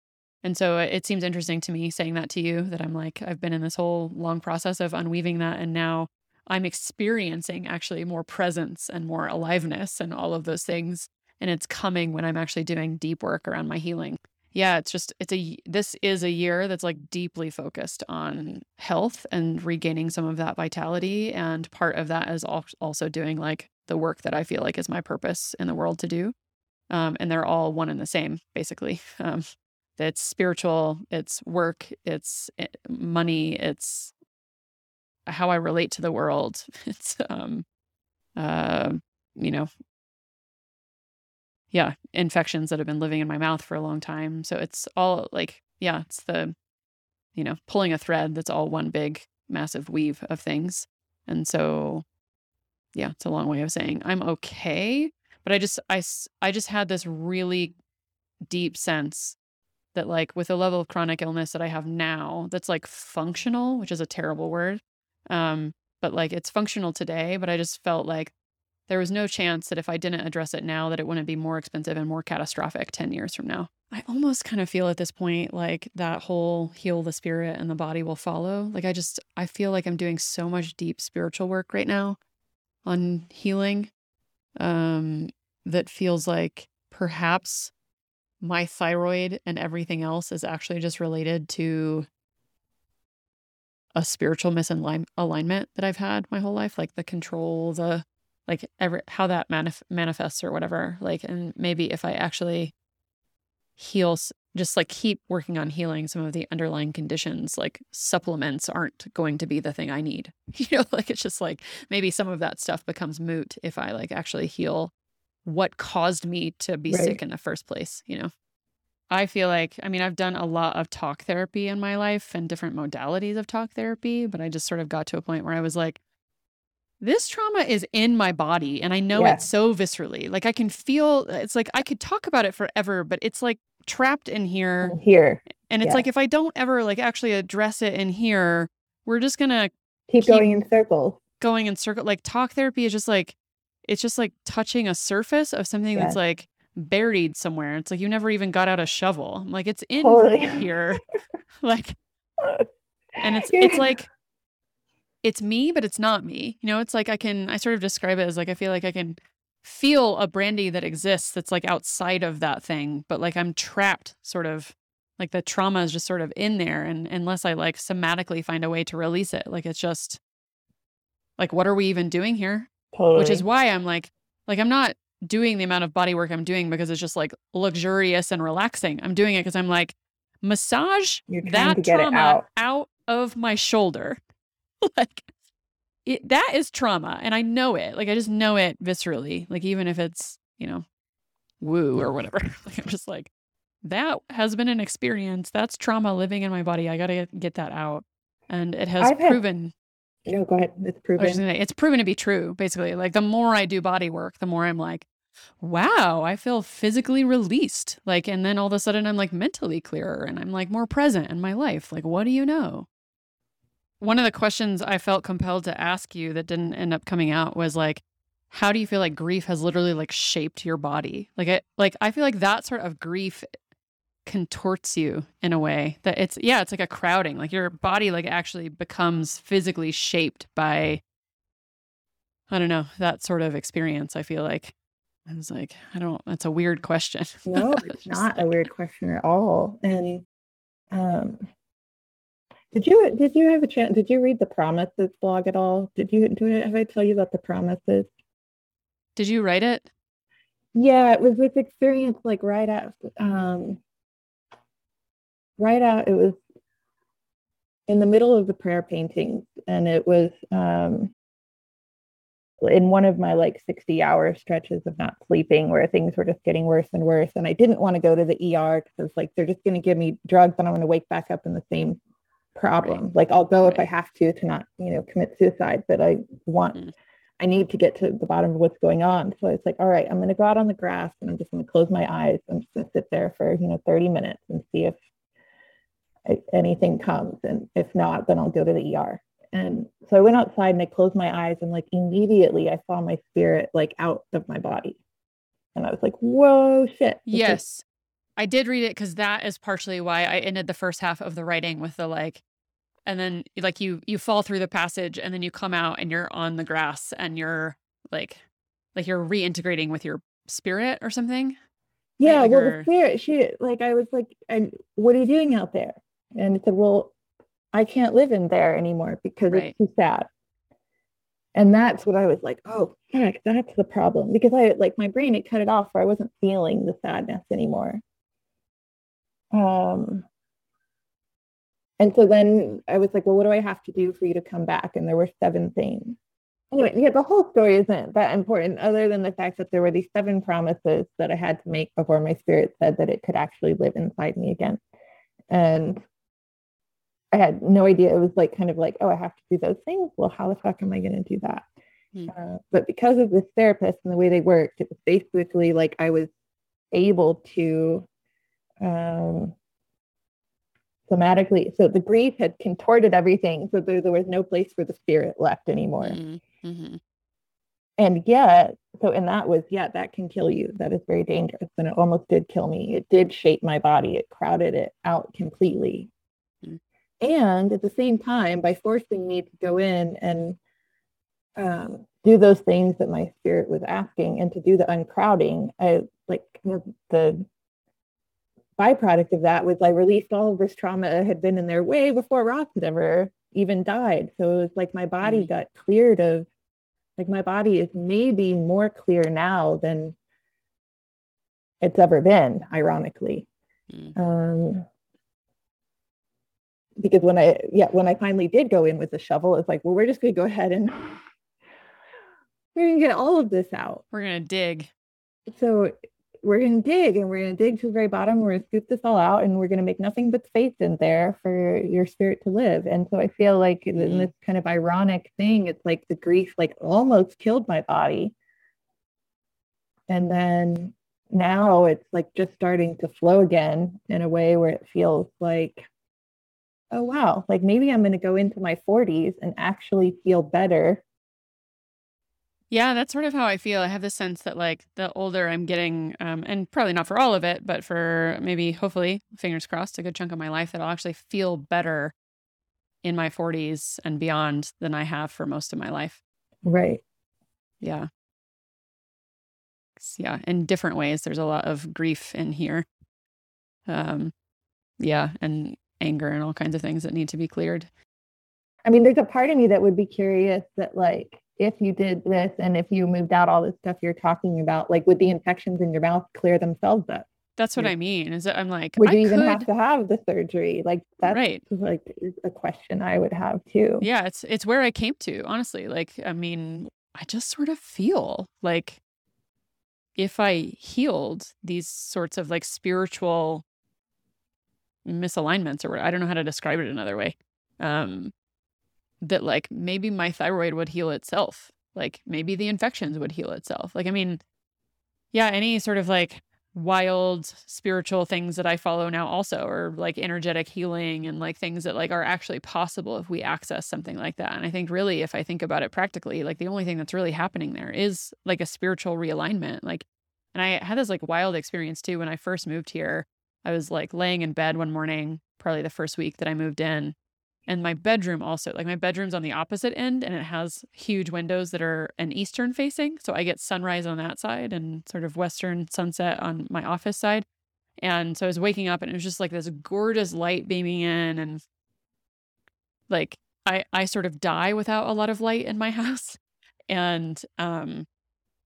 And so uh, it seems interesting to me saying that to you that I'm like, I've been in this whole long process of unweaving that. And now I'm experiencing actually more presence and more aliveness and all of those things. And it's coming when I'm actually doing deep work around my healing. Yeah, it's just, it's a, this is a year that's like deeply focused on health and regaining some of that vitality. And part of that is also doing like the work that I feel like is my purpose in the world to do. Um, and they're all one and the same, basically. [laughs] Um, it's spiritual, it's work, it's eh, money, it's how I relate to the world. [laughs] It's, um, uh, you know, yeah, infections that have been living in my mouth for a long time. So it's all like, yeah, it's the, you know, pulling a thread that's all one big, massive weave of things. And so yeah, it's a long way of saying I'm okay, but I just I I just had this really deep sense that like with the level of chronic illness that I have now, that's like functional, which is a terrible word. Um, but like it's functional today, but I just felt like there was no chance that if I didn't address it now, that it wouldn't be more expensive and more catastrophic 10 years from now. I almost kind of feel at this point like that whole heal the spirit and the body will follow. Like I just, I feel like I'm doing so much deep spiritual work right now on healing um, that feels like perhaps my thyroid and everything else is actually just related to a spiritual misalignment that I've had my whole life, like the control, the like every how that manif- manifests or whatever. Like, and maybe if I actually heal, just like keep working on healing some of the underlying conditions, like supplements aren't going to be the thing I need. [laughs] You know, like it's just like maybe some of that stuff becomes moot if I like actually heal what caused me to be right. sick in the first place, you know? I feel like, I mean, I've done a lot of talk therapy in my life and different modalities of talk therapy, but I just sort of got to a point where I was like, this trauma is in my body and I know yeah. it so viscerally. Like I can feel it's like I could talk about it forever, but it's like trapped in here. Here. And it's yeah. like if I don't ever like actually address it in here, we're just gonna keep, keep going in circles. Going in circle. Like talk therapy is just like it's just like touching a surface of something yeah. that's like buried somewhere. It's like you never even got out a shovel. I'm like it's in totally. here. [laughs] [laughs] like and it's it's like it's me, but it's not me. You know, it's like I can I sort of describe it as like I feel like I can feel a Brandi that exists that's like outside of that thing, but like I'm trapped sort of like the trauma is just sort of in there and unless I like somatically find a way to release it, like it's just like what are we even doing here? Totally. Which is why I'm like like I'm not doing the amount of body work I'm doing because it's just like luxurious and relaxing. I'm doing it because I'm like, massage that trauma out. out of my shoulder. [laughs] like it, that is trauma. And I know it. Like I just know it viscerally. Like even if it's, you know, woo or whatever. [laughs] like I'm just like, that has been an experience. That's trauma living in my body. I gotta get that out. And it has I've proven had, no, go ahead. It's proven. Say, it's proven to be true, basically. Like the more I do body work, the more I'm like, wow, I feel physically released. Like, and then all of a sudden I'm like mentally clearer and I'm like more present in my life. Like, what do you know? One of the questions I felt compelled to ask you that didn't end up coming out was like, how do you feel like grief has literally like shaped your body? Like, it, like I feel like that sort of grief contorts you in a way that it's yeah it's like a crowding like your body like actually becomes physically shaped by i don't know that sort of experience i feel like I was like, I don't, that's a weird question. [laughs] no, it's not a weird question at all. And um, did you did you have a chance? Did you read the Promises blog at all? Did you do it? Have I tell you about the Promises? Did you write it? Yeah, it was this experience like right after, um, right out. It was in the middle of the prayer paintings, and it was um, in one of my like 60 hour stretches of not sleeping where things were just getting worse and worse. And I didn't want to go to the ER because like they're just going to give me drugs and I'm going to wake back up in the same problem. Like I'll go if I have to to not, you know, commit suicide, but I want mm. I need to get to the bottom of what's going on. So it's like, all right, I'm going to go out on the grass and I'm just going to close my eyes. I'm just going to sit there for, you know, 30 minutes and see if anything comes. And if not, then I'll go to the ER. And so I went outside and I closed my eyes and like immediately I saw my spirit like out of my body. And I was like, whoa, shit. Yes. I did read it because that is partially why I ended the first half of the writing with the like, and then like you you fall through the passage and then you come out and you're on the grass and you're like like you're reintegrating with your spirit or something. Yeah, like, well, or... the spirit, she like I was like, and what are you doing out there? And it said, well, I can't live in there anymore because right. it's too sad. And that's what I was like, oh, heck, that's the problem. Because I like my brain, it cut it off where I wasn't feeling the sadness anymore. Um, and so then I was like, well, what do I have to do for you to come back? And there were seven things. Anyway, yeah, the whole story isn't that important, other than the fact that there were these seven promises that I had to make before my spirit said that it could actually live inside me again. And I had no idea. It was like kind of like, oh, I have to do those things. Well, how the fuck am I going to do that? Mm. Uh, but because of this therapist and the way they worked, it was basically like I was able to um, somatically. So the grief had contorted everything, so there, there was no place for the spirit left anymore. Mm-hmm. mm-hmm. and yet, so, and that was, yeah, that can kill you. That is very dangerous. And it almost did kill me. It did shape my body, it crowded it out completely. Mm. And at the same time, by forcing me to go in and um, do those things that my spirit was asking and to do the uncrowding, I like the byproduct of that was I released all of this trauma had been in their way before Ross had ever even died. So it was like my body mm. got cleared of like my body is maybe more clear now than it's ever been, ironically. Mm. Um, because when I yeah, when I finally did go in with the shovel, it's like, well, we're just gonna go ahead and we're gonna get all of this out. We're gonna dig. So we're going to dig and we're going to dig to the very bottom. We're going to scoop this all out and we're going to make nothing but space in there for your spirit to live. And so I feel like mm-hmm. in this kind of ironic thing, it's like the grief like almost killed my body. And then now it's like just starting to flow again in a way where it feels like, oh, wow, like maybe I'm going to go into my 40s and actually feel better yeah, that's sort of how I feel. I have the sense that like the older I'm getting, um, and probably not for all of it, but for maybe, hopefully, fingers crossed, a good chunk of my life, that I'll actually feel better in my 40s and beyond than I have for most of my life. Right. Yeah. Yeah. In different ways, there's a lot of grief in here. Um, yeah, and anger and all kinds of things that need to be cleared. I mean, there's a part of me that would be curious that like if you did this and if you moved out all this stuff you're talking about, like would the infections in your mouth clear themselves up? That's what I mean. Is that I'm like, would you even could... have to have the surgery? Like that's right. like a question I would have too. Yeah, it's it's where I came to, honestly. Like, I mean, I just sort of feel like if I healed these sorts of like spiritual misalignments or I don't know how to describe it another way. Um, that like maybe my thyroid would heal itself. Like maybe the infections would heal itself. Like, I mean, yeah, any sort of like wild spiritual things that I follow now also or like energetic healing and like things that like are actually possible if we access something like that. And I think really if I think about it practically, like the only thing that's really happening there is like a spiritual realignment. Like and I had this like wild experience too when I first moved here. I was like laying in bed one morning, probably the first week that I moved in, and my bedroom also like my bedroom's on the opposite end and it has huge windows that are an eastern facing so i get sunrise on that side and sort of western sunset on my office side and so i was waking up and it was just like this gorgeous light beaming in and like i i sort of die without a lot of light in my [laughs] house and um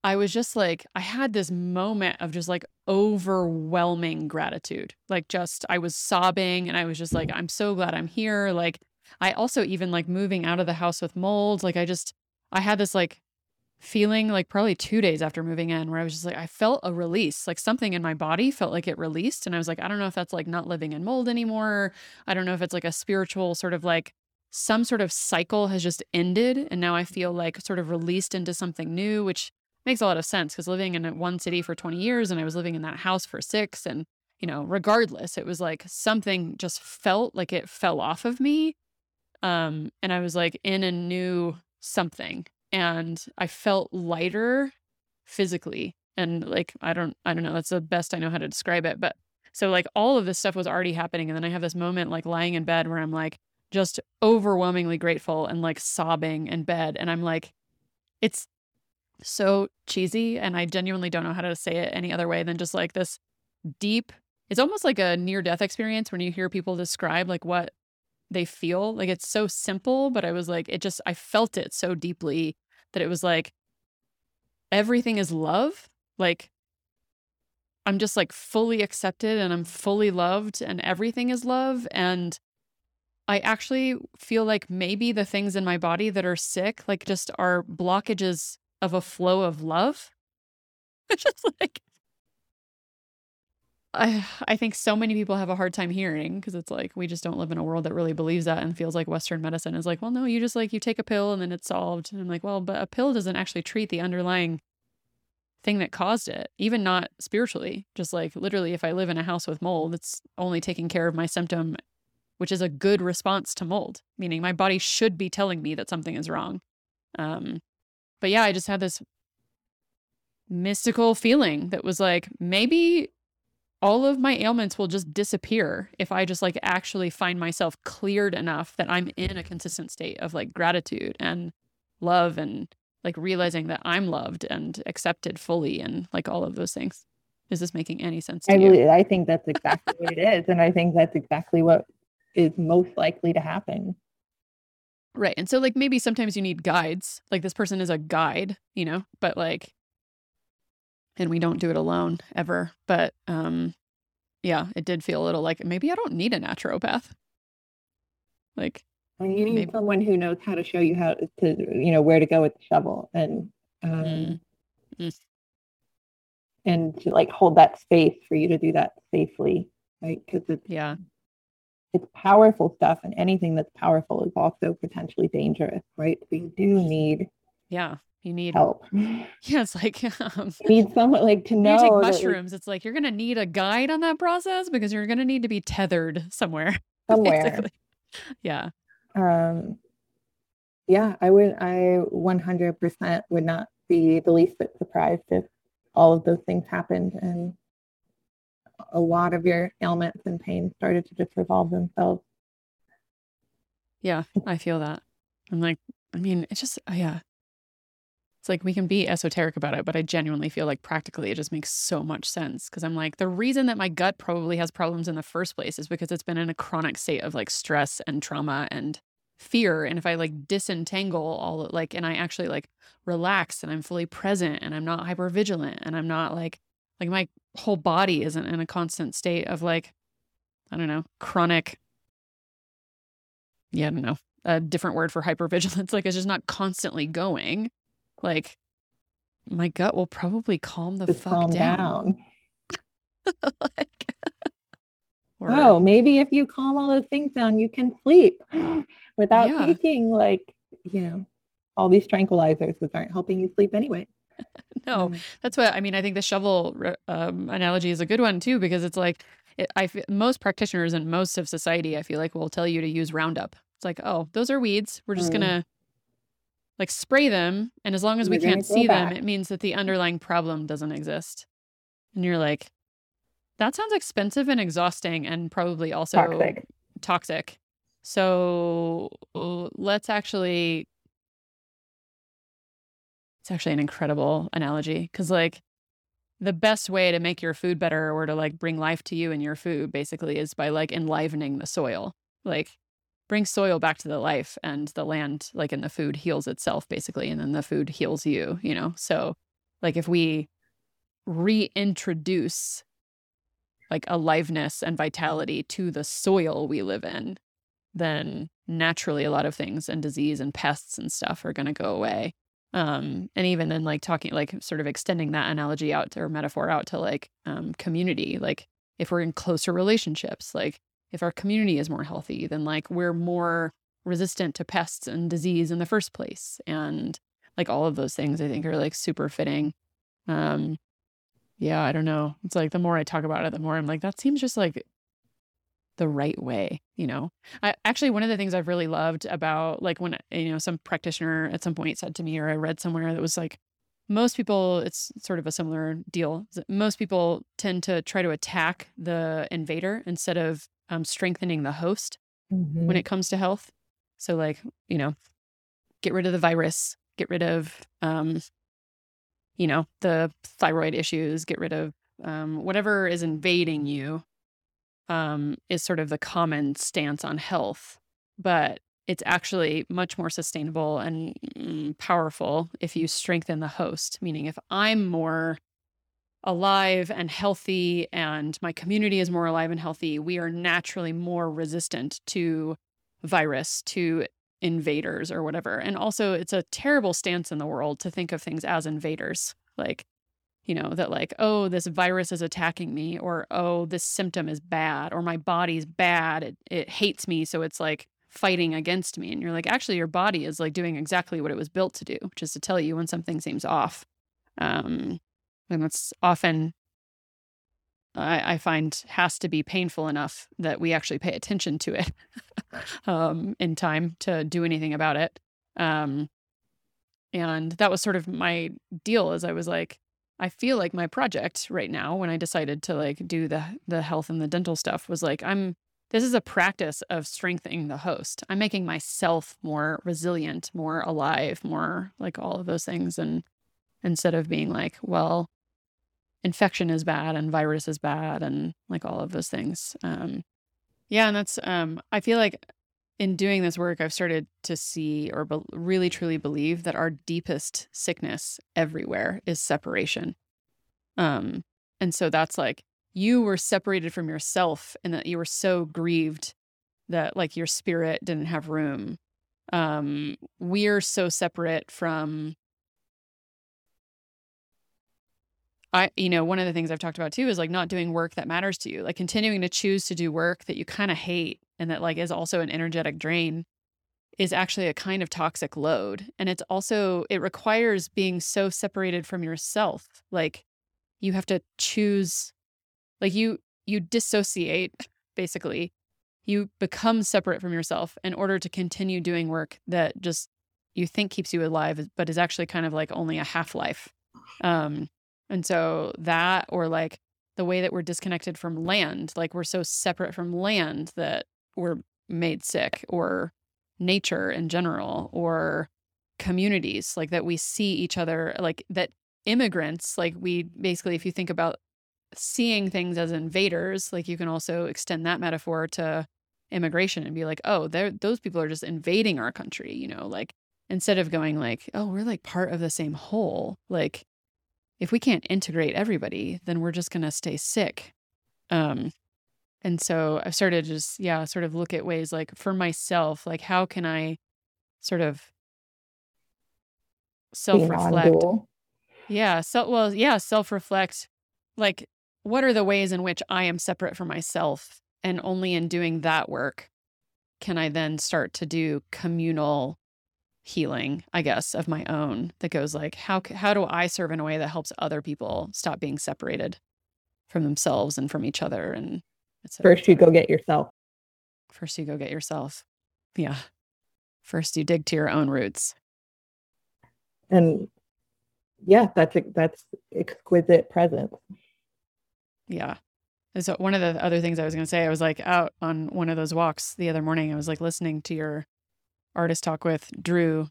I was just like, I had this moment of just like overwhelming gratitude. Like, just, I was sobbing and I was just like, I'm so glad I'm here. Like, I also even like moving out of the house with mold. Like I just, I had this like feeling like probably two days after moving in where I was just like, I felt a release, like something in my body felt like it released. And I was like, I don't know if that's like not living in mold anymore. I don't know if it's like a spiritual sort of like some sort of cycle has just ended. And now I feel like sort of released into something new, which makes a lot of sense because living in one city for 20 years and I was living in that house for six. And, you know, regardless, it was like something just felt like it fell off of me um, and I was like in a new something and I felt lighter physically. And like, I don't, I don't know, that's the best I know how to describe it. But so like all of this stuff was already happening. And then I have this moment like lying in bed where I'm like just overwhelmingly grateful and like sobbing in bed. And I'm like, it's so cheesy. And I genuinely don't know how to say it any other way than just like this deep, it's almost like a near death experience when you hear people describe like what they feel. Like it's so simple, but I was like, it just, I felt it so deeply that it was like, everything is love. Like, I'm just like fully accepted and I'm fully loved and everything is love. And I actually feel like maybe the things in my body that are sick, like just are blockages of a flow of love. It's [laughs] just like, I I think so many people have a hard time hearing because it's like we just don't live in a world that really believes that and feels like Western medicine is like, well, no, you just like you take a pill and then it's solved. And I'm like, well, but a pill doesn't actually treat the underlying thing that caused it, even not spiritually. Just like literally, if I live in a house with mold, it's only taking care of my symptom, which is a good response to mold, meaning my body should be telling me that something is wrong. Um, but yeah, I just had this mystical feeling that was like, maybe all of my ailments will just disappear if I just like actually find myself cleared enough that I'm in a consistent state of like gratitude and love and like realizing that I'm loved and accepted fully and like all of those things. Is this making any sense to I you? really, I think that's exactly what it is. And I think that's exactly what is most likely to happen. Right. And so like maybe sometimes you need guides. Like this person is a guide, you know, but like and we don't do it alone ever. But um yeah, it did feel a little like maybe I don't need a naturopath. Like And you need Maybe- someone who knows how to show you how to, you know, where to go with the shovel and um, Mm. Mm. and to like hold that space for you to do that safely, right? Because it's yeah. it's powerful stuff, and anything that's powerful is also potentially dangerous, right? So you do need Yeah. You need help. [laughs] Yeah, it's like [laughs] um need someone like to know you take that, mushrooms, it's like you're gonna need a guide on that process because you're gonna need to be tethered somewhere. [laughs] somewhere. basically. Yeah. um yeah i would i 100% would not be the least bit surprised if all of those things happened and a lot of your ailments and pain started to just resolve themselves Yeah, I feel that. I'm like, I mean, it's just, uh, yeah. It's like we can be esoteric about it, but I genuinely feel like practically it just makes so much sense. Cause I'm like, the reason that my gut probably has problems in the first place is because it's been in a chronic state of like stress and trauma and fear. And if I like disentangle all like, and I actually like relax and I'm fully present and I'm not hyper vigilant and I'm not like, like my whole body isn't in a constant state of like, I don't know, chronic yeah, I don't know, a different word for hypervigilance. [laughs] Like it's just not constantly going. Like my gut will probably calm the just fuck calm down. down, [laughs] like, [laughs] or- oh maybe if you calm all those things down you can sleep [gasps] without Yeah. taking like you know all these tranquilizers which aren't helping you sleep anyway [laughs] no, Mm. that's what I mean. I think the shovel um, analogy is a good one too because it's like it, I most practitioners and most of society I feel like will tell you to use Roundup. It's like, oh, those are weeds. We're just Mm. gonna like spray them, and as long as we can't see them, it means that the underlying problem doesn't exist. And you're like, that sounds expensive and exhausting, and probably also toxic toxic. So let's actually. It's actually an incredible analogy because, like, the best way to make your food better or to like bring life to you and your food basically is by like enlivening the soil. Like, bring soil back to the life and the land, like, in the food heals itself basically, and then the food heals you, you know? So, like, if we reintroduce like aliveness and vitality to the soil we live in, then naturally a lot of things and disease and pests and stuff are going to go away. Um, and even then, like talking, like sort of extending that analogy out to, or metaphor out to like um, community, like if we're in closer relationships, like if our community is more healthy, then like we're more resistant to pests and disease in the first place. And like all of those things, I think are like super fitting. Um, yeah, I don't know. It's like the more I talk about it, the more I'm like, that seems just like the right way, you know? I actually, one of the things I've really loved about like when, you know, some practitioner at some point said to me, or I read somewhere that was like, most people, it's sort of a similar deal. Most people tend to try to attack the invader instead of um, strengthening the host when it comes to health. So, like, you know, get rid of the virus, get rid of, um, you know, the thyroid issues, get rid of um, whatever is invading you, um, is sort of the common stance on health. But it's actually much more sustainable and mm, powerful if you strengthen the host, meaning if I'm more alive and healthy and my community is more alive and healthy, we are naturally more resistant to virus, to invaders or whatever. And also, it's a terrible stance in the world to think of things as invaders. Like, you know, that like, oh, this virus is attacking me, or oh, this symptom is bad, or my body's bad. It, it hates me. So it's like fighting against me. And you're like, actually, your body is like doing exactly what it was built to do, which is to tell you when something seems off. Um, and that's often I, I find has to be painful enough that we actually pay attention to it [laughs] um, in time to do anything about it. Um, and that was sort of my deal. as I was like, I feel like my project right now when I decided to like do the the health and the dental stuff was like I'm this is a practice of strengthening the host. I'm making myself more resilient, more alive, more like all of those things and instead of being like, well, infection is bad and virus is bad and like all of those things. Um yeah, and that's um I feel like in doing this work, I've started to see or be- really truly believe that our deepest sickness everywhere is separation. Um, and so that's like you were separated from yourself and that you were so grieved that like your spirit didn't have room. Um, we're so separate from I, you know, one of the things I've talked about too is like not doing work that matters to you, like continuing to choose to do work that you kind of hate and that like is also an energetic drain is actually a kind of toxic load. And it's also, it requires being so separated from yourself. Like you have to choose, like you, you dissociate basically. You become separate from yourself in order to continue doing work that just you think keeps you alive, but is actually kind of like only a half life. Um, and so that, or like the way that we're disconnected from land, like we're so separate from land that we're made sick, or nature in general, or communities, like that we see each other, like that immigrants, like we basically, if you think about seeing things as invaders, like you can also extend that metaphor to immigration and be like, oh, those people are just invading our country, you know, like instead of going like, oh, we're like part of the same whole, like if we can't integrate everybody, then we're just going to stay sick. Um, and so I've started to just, yeah, sort of look at ways like for myself, like how can I sort of self reflect? Yeah. So, well, yeah, self reflect. Like, what are the ways in which I am separate from myself? And only in doing that work can I then start to do communal healing, I guess, of my own that goes like, how how do I serve in a way that helps other people stop being separated from themselves and from each other? And first, you go get yourself. First, you go get yourself. Yeah. First, you dig to your own roots. And yeah, that's that's exquisite presence. Yeah. And so one of the other things I was going to say, I was like out on one of those walks the other morning. I was like listening to your artist talk with Drew.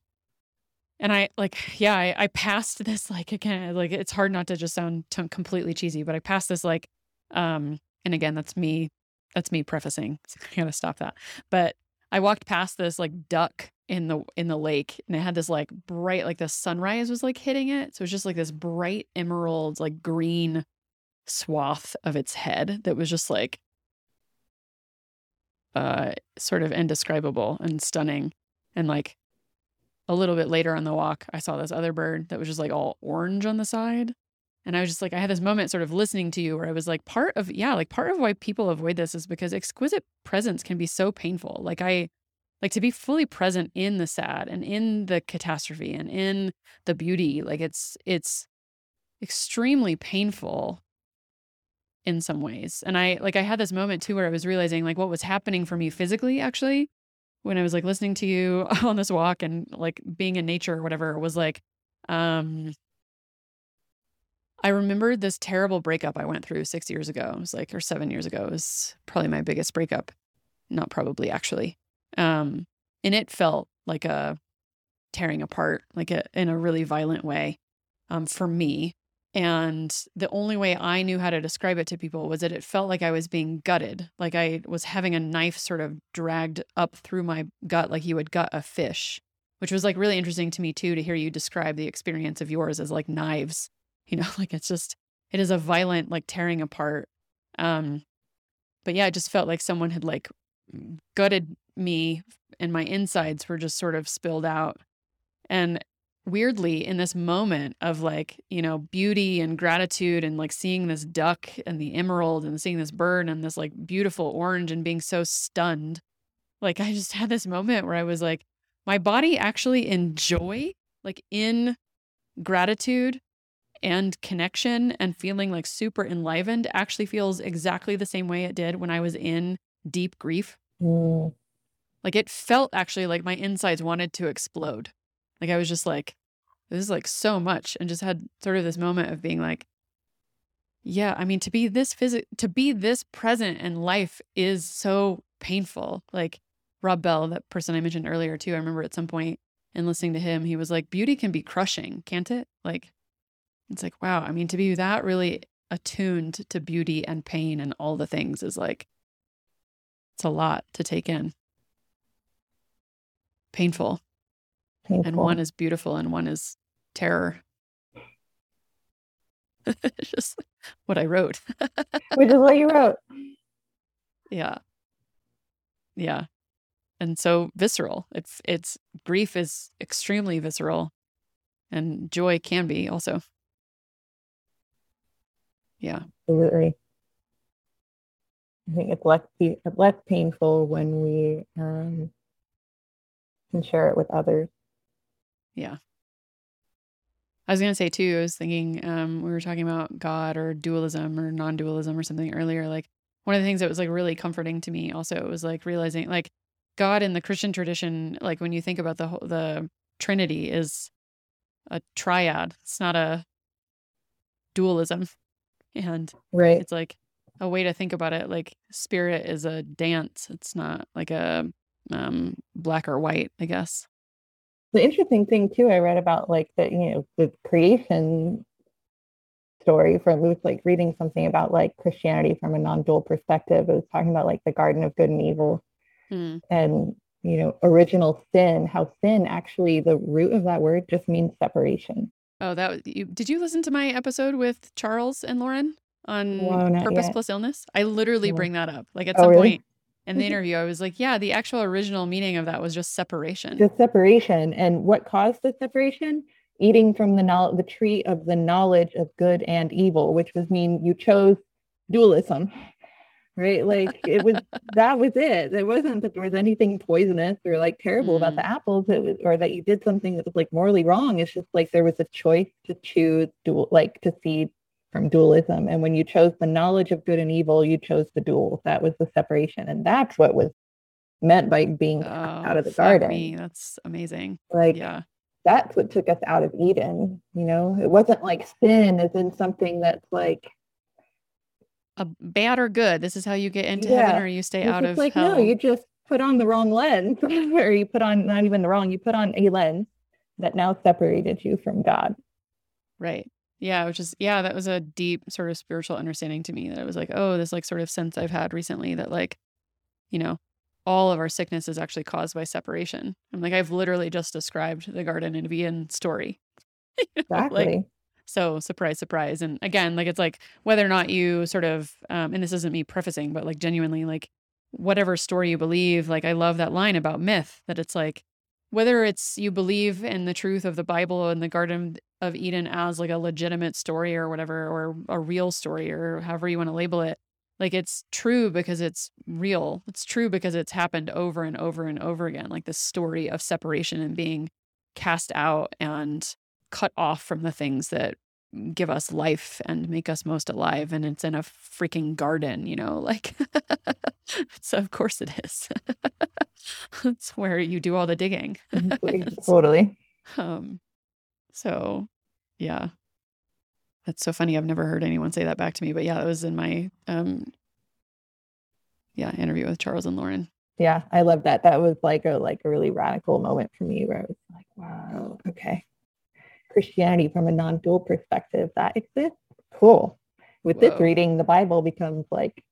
And I like, [sighs] yeah, I, I passed [laughs] this like again, like it's hard not to just sound t- completely cheesy, but I passed this like, um, and again, that's me, that's me prefacing. [laughs] So I gotta stop that. But I walked past this like duck in the in the lake, and it had this like bright, like the sunrise was like hitting it. So it was just like this bright emerald, like green swath of its head that was just like uh sort of indescribable and stunning and like a little bit later on the walk, I saw this other bird that was just like all orange on the side. And I was just like, I had this moment sort of listening to you where I was like, part of, yeah, like part of why people avoid this is because exquisite presence can be so painful. Like, I, like to be fully present in the sad and in the catastrophe and in the beauty, like it's, it's extremely painful in some ways. And I, like, I had this moment too where I was realizing like what was happening for me physically actually when I was like listening to you [laughs] on this walk and like being in nature or whatever was like, um, I remembered this terrible breakup I went through six years ago. It was like, or seven years ago. It was probably my biggest breakup. Not probably, actually. Um, and it felt like a tearing apart, like a, in a really violent way um, for me. And the only way I knew how to describe it to people was that it felt like I was being gutted, like I was having a knife sort of dragged up through my gut, like you would gut a fish, which was like really interesting to me too to hear you describe the experience of yours as like knives. You know, [laughs] like it's just, it is a violent, like tearing apart. Um, but yeah, it just felt like someone had like gutted me and my insides were just sort of spilled out. And weirdly in this moment of like you know beauty and gratitude and like seeing this duck and the emerald and seeing this bird and this like beautiful orange and being so stunned. Like i just [laughs] had this moment where i was like my body actually enjoy like in gratitude and connection and feeling like super enlivened actually feels exactly the same way it did when i was in deep grief. Mm. like it felt actually like my insides wanted to explode like I was just like, this is like so much and just had sort of this moment of being like yeah i mean to be this physic to be this present in life is so painful. Like rob bell that person i mentioned earlier too i remember at some point in listening to him he was like beauty can be crushing can't it? Like it's like wow i mean to be that really attuned to beauty and pain and all the things is like it's a lot to take in. Painful Painful. And one is beautiful and one is terror. [laughs] it's just what I wrote. [laughs] Which is what you wrote. Yeah. Yeah. And so visceral. It's it's grief is extremely visceral and joy can be also. Yeah. Absolutely. I think it's less less painful when we um, can share it with others. Yeah. I was gonna say too, I was thinking um we were talking about God or dualism or non-dualism or something earlier. Like one of the things that was like really comforting to me also was like realizing like God in the Christian tradition, like when you think about the whole the Trinity is a triad. It's not a dualism. And right. it's like a way to think about it. Like spirit is a dance. It's not like a um black or white, I guess the interesting thing too i read about like the you know the creation story from it was like reading something about like christianity from a non-dual perspective it was talking about like the garden of good and evil mm. and you know original sin how sin actually the root of that word just means separation oh that was you did you listen to my episode with charles and lauren on purpose yet. plus illness i literally bring that up like at oh, some really? point in the interview, I was like, yeah, the actual original meaning of that was just separation. Just separation. And what caused the separation? Eating from the knowledge, the tree of the knowledge of good and evil, which was mean you chose dualism, [laughs] right? Like it was [laughs] that was it. It wasn't that there was anything poisonous or like terrible mm. about the mm. apples, was, or that you did something that was like morally wrong. It's just like there was a choice to choose dual, like to see from dualism. And when you chose the knowledge of good and evil, you chose the dual. That was the separation. And that's what was meant by being oh, out of the garden. Me. That's amazing. Like, yeah. That's what took us out of Eden. You know, it wasn't like sin is in something that's like a bad or good. This is how you get into yeah. heaven or you stay it's out of like, hell. No, you just put on the wrong lens [laughs] or you put on not even the wrong, you put on a lens that now separated you from God. Right. Yeah, which is yeah, that was a deep sort of spiritual understanding to me that it was like, oh, this like sort of sense I've had recently that like, you know, all of our sickness is actually caused by separation. I'm like, I've literally just described the Garden of Eden story. [laughs] you know, exactly. Like, so surprise, surprise. And again, like it's like whether or not you sort of, um, and this isn't me prefacing, but like genuinely, like whatever story you believe, like I love that line about myth that it's like whether it's you believe in the truth of the Bible and the Garden of Eden as like a legitimate story or whatever, or a real story or however you want to label it, like it's true because it's real. It's true because it's happened over and over and over again. Like this story of separation and being cast out and cut off from the things that give us life and make us most alive and it's in a freaking garden you know [laughs] like so of course it is [laughs] it's where you do all the digging [laughs] totally um so yeah that's so funny i've never heard anyone say that back to me but yeah that was in my um yeah interview with charles and lauren yeah i love that that was like a like a really radical moment for me where i was like wow okay Christianity from a non-dual perspective that exists. Cool. With Whoa. this reading, the Bible becomes like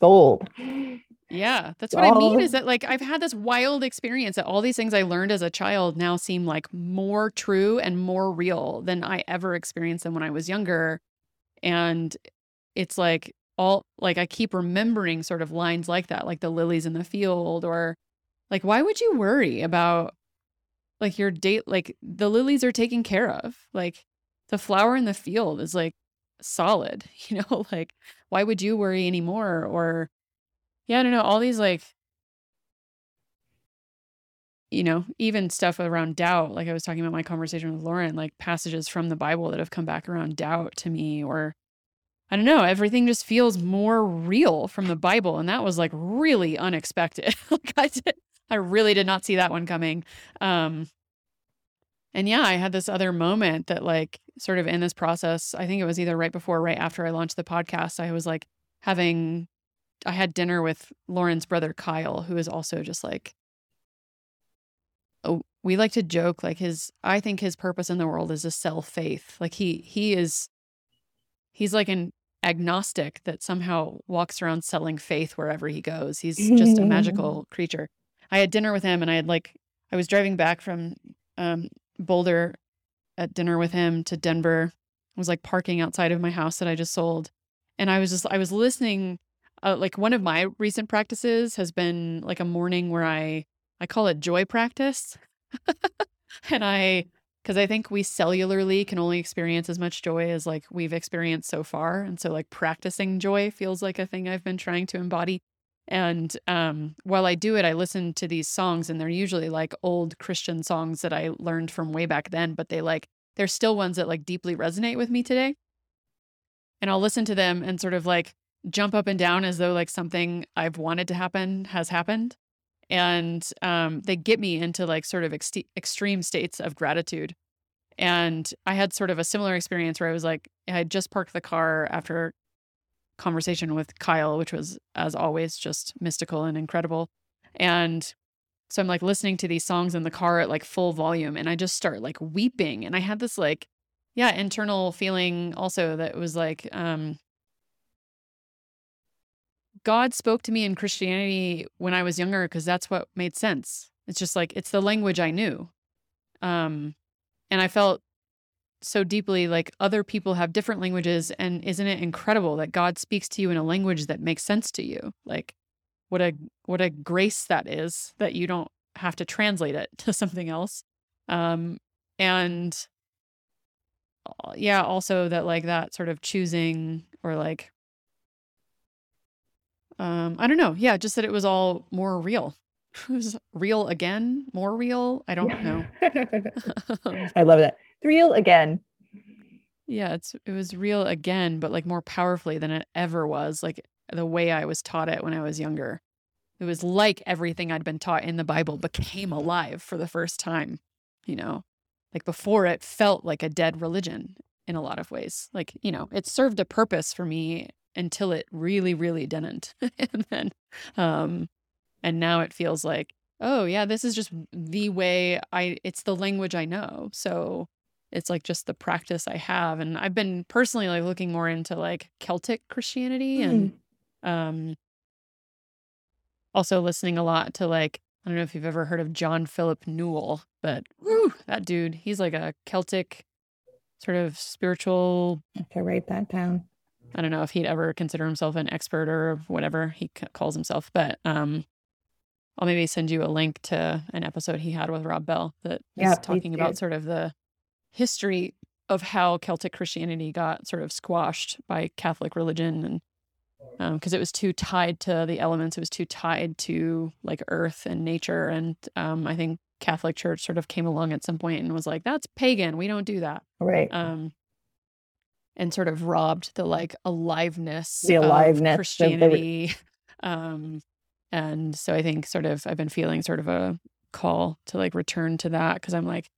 gold. [gasps] [gasps] Yeah, that's what I mean is that like I've had this wild experience that all these things I learned as a child now seem like more true and more real than I ever experienced them when I was younger. And it's like all like I keep remembering sort of lines like that, like the lilies in the field or like why would you worry about like your date like the lilies are taken care of? Like the flower in the field is like solid [laughs] you know like why would you worry anymore? Or yeah i don't know all these like you know even stuff around doubt like i was talking about my conversation with lauren like passages from the bible that have come back around doubt to me or i don't know everything just feels more real from the bible and that was like really unexpected [laughs] like i did I really did not see that one coming. Um, and yeah, I had this other moment that like sort of in this process, I think it was either right before or right after I launched the podcast, I was like having I had dinner with Lauren's brother Kyle, who is also just like oh, we like to joke like his I think his purpose in the world is to sell faith. Like he he is he's like an agnostic that somehow walks around selling faith wherever he goes. He's just a magical [laughs] creature. I had dinner with him and I had like I was driving back from um, Boulder at dinner with him to Denver. I was like parking outside of my house that I just sold. And I was just I was listening uh, like one of my recent practices has been like a morning where I I call it joy practice. [laughs] and I because I think we cellularly can only experience as much joy as like we've experienced so far. And so like practicing joy feels like a thing I've been trying to embody. And um, while I do it, I listen to these songs, and they're usually like old Christian songs that I learned from way back then, but they like, they're still ones that like deeply resonate with me today. And I'll listen to them and sort of like jump up and down as though like something I've wanted to happen has happened and um, they get me into like sort of ex- extreme states of gratitude and i had sort of a similar experience where i was like i had just parked the car after conversation with kyle which was as always just mystical and incredible and so i'm like listening to these songs in the car at like full volume and i just start like weeping and i had this like yeah internal feeling also that was like um God spoke to me in Christianity when I was younger because that's what made sense. It's just like it's the language I knew. Um and I felt so deeply like other people have different languages and isn't it incredible that God speaks to you in a language that makes sense to you? Like what a what a grace that is that you don't have to translate it [laughs] to something else. Um and uh, yeah, also that like that sort of choosing or like um, I don't know. Yeah, just that it was all more real. [laughs] It was real again, more real. I don't know. [laughs] [laughs] I love that. real again. Yeah, it's it was real again, but like more powerfully than it ever was. Like the way I was taught it when I was younger. It was like everything I'd been taught in the Bible became alive for the first time. You know, like before it felt like a dead religion in a lot of ways. Like, you know, it served a purpose for me until it really, really didn't. [laughs] and then, um, and now it feels like, oh yeah, this is just the way I, it's the language I know. So it's like just the practice I have. And I've been personally like looking more into like Celtic Christianity mm. and, um, also listening a lot to like, I don't know if you've ever heard of John Philip Newell, but whew, that dude, he's like a Celtic sort of spiritual. I have to write that down. I don't know if he'd ever consider himself an expert or whatever he calls himself, but um, I'll maybe send you a link to an episode he had with Rob Bell that yeah, is talking about sort of the history of how Celtic Christianity got sort of squashed by Catholic religion and because um, it was too tied to the elements, it was too tied to like earth and nature. And um, I think Catholic Church sort of came along at some point and was like, "That's pagan. We don't do that." Right. Um, and sort of robbed the like aliveness, the aliveness of Christianity. [laughs] Um, and so I think sort of I've been feeling sort of a call to like return to that because I'm like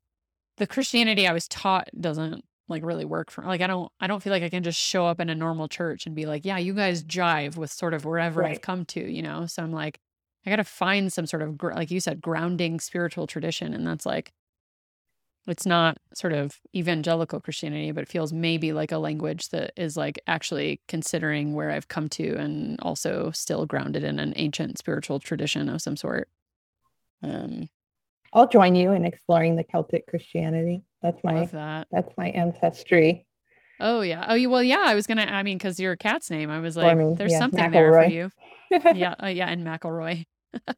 the Christianity I was taught doesn't like really work for like I don't I don't feel like I can just show up in a normal church and be like yeah you guys jive with sort of wherever right. I've come to you know so I'm like I got to find some sort of like you said grounding spiritual tradition and that's like it's not sort of evangelical Christianity, but it feels maybe like a language that is like actually considering where I've come to and also still grounded in an ancient spiritual tradition of some sort. Um, I'll join you in exploring the Celtic Christianity. That's my that. that's my ancestry. Oh yeah. Oh well yeah. I was gonna. I mean, because your cat's name, I was like, I mean, there's yeah, something McIlroy. there for you. [laughs] yeah. Uh, yeah. And McIlroy. [laughs]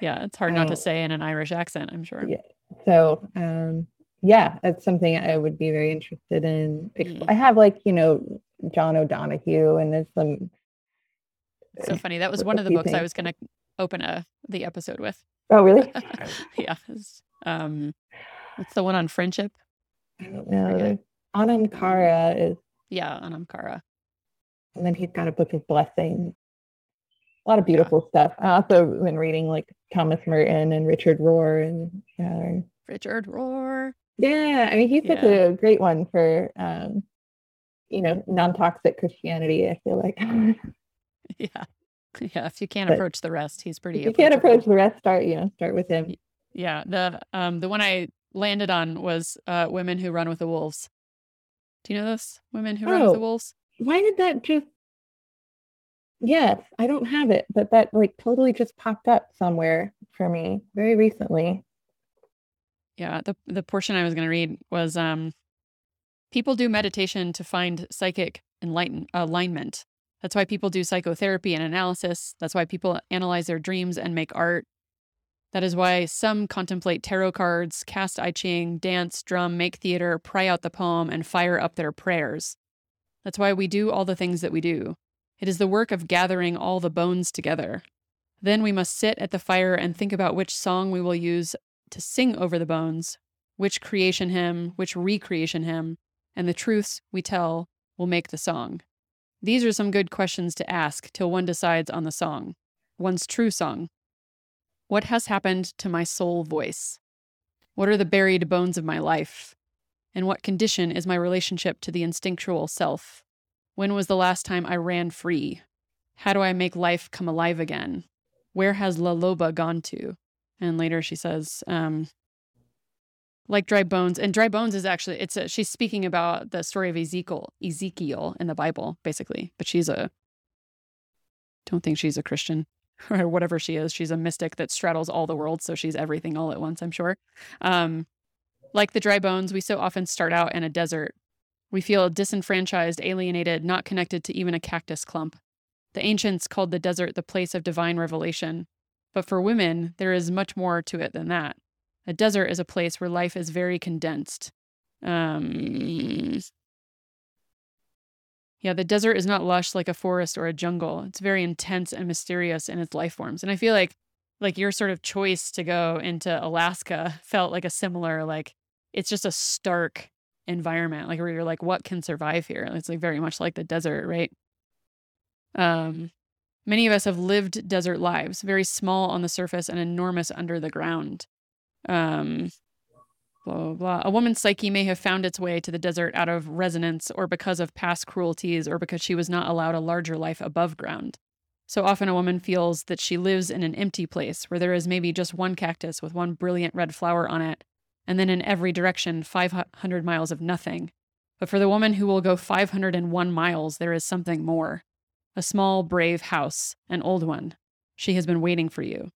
yeah, it's hard not to say in an Irish accent. I'm sure. Yeah. So, um, yeah, that's something I would be very interested in. Mm. I have like, you know, John O'Donohue and there's some. So funny. That was one of the books things. I was going to open a the episode with. Oh, really? [laughs] yeah. It's, Um, what's the one on friendship? I don't know. Anam Cara is. Yeah, Anam Cara. And then he's got a book of blessings. A lot of beautiful yeah. stuff. I also been reading like Thomas Merton and Richard Rohr and uh, Richard Rohr. Yeah, I mean, he's such Yeah. a great one for, um, you know, non-toxic Christianity. I feel like [laughs] Yeah. [laughs] Yeah. If you can't But approach the rest, he's pretty if you can't approach the rest, start, you know, start with him. Yeah. The um the one I landed on was uh Women Who Run with the Wolves. Do you know this? Women Who Run with the Oh. Wolves? Why did that just? Yes, I don't have it, but that like totally just popped up somewhere for me very recently. Yeah, the the portion I was going to read was um people do meditation to find psychic enlighten alignment. That's why people do psychotherapy and analysis. That's why people analyze their dreams and make art. That is why some contemplate tarot cards, cast I Ching, dance, drum, make theater, pry out the poem, and fire up their prayers. That's why we do all the things that we do. It is the work of gathering all the bones together. Then we must sit at the fire and think about which song we will use to sing over the bones, which creation hymn, which recreation hymn, and the truths we tell will make the song. These are some good questions to ask till one decides on the song, one's true song. What has happened to my soul voice? What are the buried bones of my life? In what condition is my relationship to the instinctual self? When was the last time I ran free? How do I make life come alive again? Where has La Loba gone to? And later she says, um, like dry bones. And dry bones is actually it's a, she's speaking about the story of Ezekiel, Ezekiel in the Bible, basically. But she's a don't think she's a Christian [laughs] or whatever she is. She's a mystic that straddles all the worlds, so she's everything all at once. I'm sure. Um, like the dry bones, we so often start out in a desert. We feel disenfranchised, alienated, not connected to even a cactus clump. The ancients called the desert the place of divine revelation. But for women, there is much more to it than that. A desert is a place where life is very condensed. Um, yeah, the desert is not lush like a forest or a jungle. It's very intense and mysterious in its life forms. And I feel like like your sort of choice to go into Alaska [laughs] felt like a similar like it's just a stark environment like where you're like what can survive here? It's like very much like the desert, right? Um many of us have lived desert lives, very small on the surface and enormous under the ground. Um blah, blah, blah. A woman's psyche may have found its way to the desert out of resonance or because of past cruelties or because she was not allowed a larger life above ground. So often a woman feels that she lives in an empty place where there is maybe just one cactus with one brilliant red flower on it, and then in every direction, 500 miles of nothing. But for the woman who will go 501 miles, there is something more. A small, brave house, an old one. She has been waiting for you.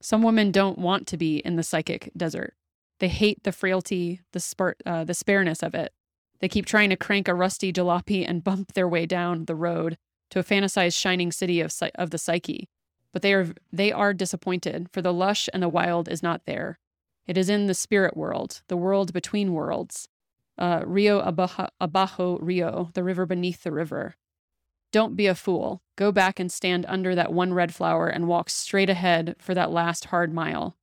Some women don't want to be in the psychic desert. They hate the frailty, the, spart, uh, the spareness of it. They keep trying to crank a rusty jalopy and bump their way down the road to a fantasized shining city of, of the psyche. But they are, they are disappointed, for the lush and the wild is not there. It is in the spirit world, the world between worlds. Uh, Rio Abajo, Abajo Rio, the river beneath the river. Don't be a fool. Go back and stand under that one red flower and walk straight ahead for that last hard mile.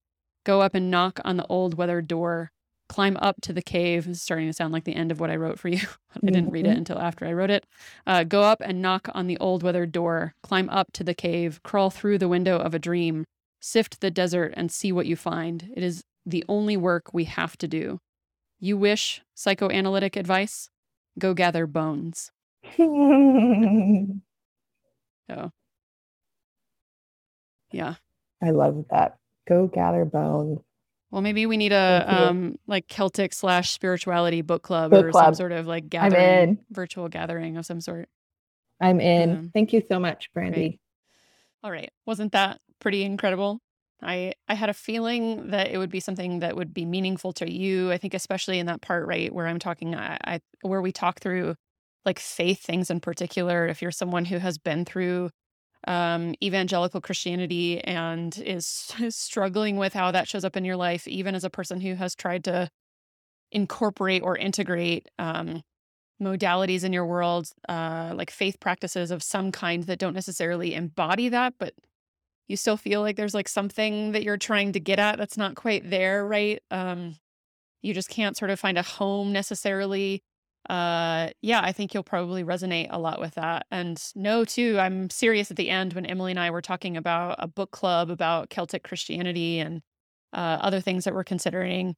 Go up and knock on the old weathered door. Climb up to the cave. It's starting to sound like the end of what I wrote for you. [laughs] I didn't read it Mhm. until after I wrote it. Uh, go up and knock on the old weathered door. Climb up to the cave. Crawl through the window of a dream. Sift the desert and see what you find. It is the only work we have to do. You wish psychoanalytic advice? Go gather bones. [laughs] So, yeah. I love that. Go gather bones. Well, maybe we need a um like Celtic slash spirituality book club Book or some sort of like gathering, virtual gathering of some sort. I'm in. Um, Thank you so much, Brandi. All right. Wasn't that pretty incredible? I I had a feeling that it would be something that would be meaningful to you. I think especially in that part right where I'm talking I, I where we talk through like faith things in particular. If you're someone who has been through um, evangelical Christianity and is, is [laughs] struggling with how that shows up in your life, even as a person who has tried to incorporate or integrate um, modalities in your world, uh, like faith practices of some kind that don't necessarily embody that, but you still feel like there's like something that you're trying to get at that's not quite there, right? Um, you just can't sort of find a home necessarily. Uh, yeah, I think you'll probably resonate a lot with that. And no, too, I'm serious at the end when Emily and I were talking about a book club about Celtic Christianity and uh, other things that we're considering.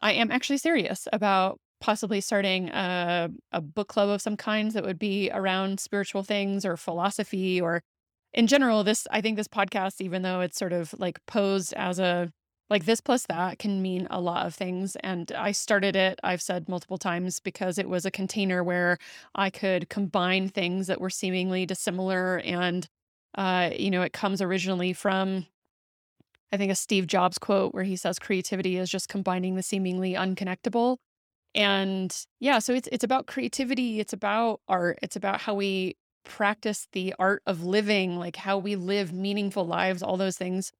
I am actually serious about possibly starting a, a book club of some kinds that would be around spiritual things or philosophy or in general this i think this podcast even though it's sort of like posed as a like this plus that can mean a lot of things and i started it i've said multiple times because it was a container where i could combine things that were seemingly dissimilar and uh you know it comes originally from i think a steve jobs quote where he says creativity is just combining the seemingly unconnectable. And yeah, so it's it's about creativity, it's about art, it's about how we practice the art of living, like how we live meaningful lives, all those things,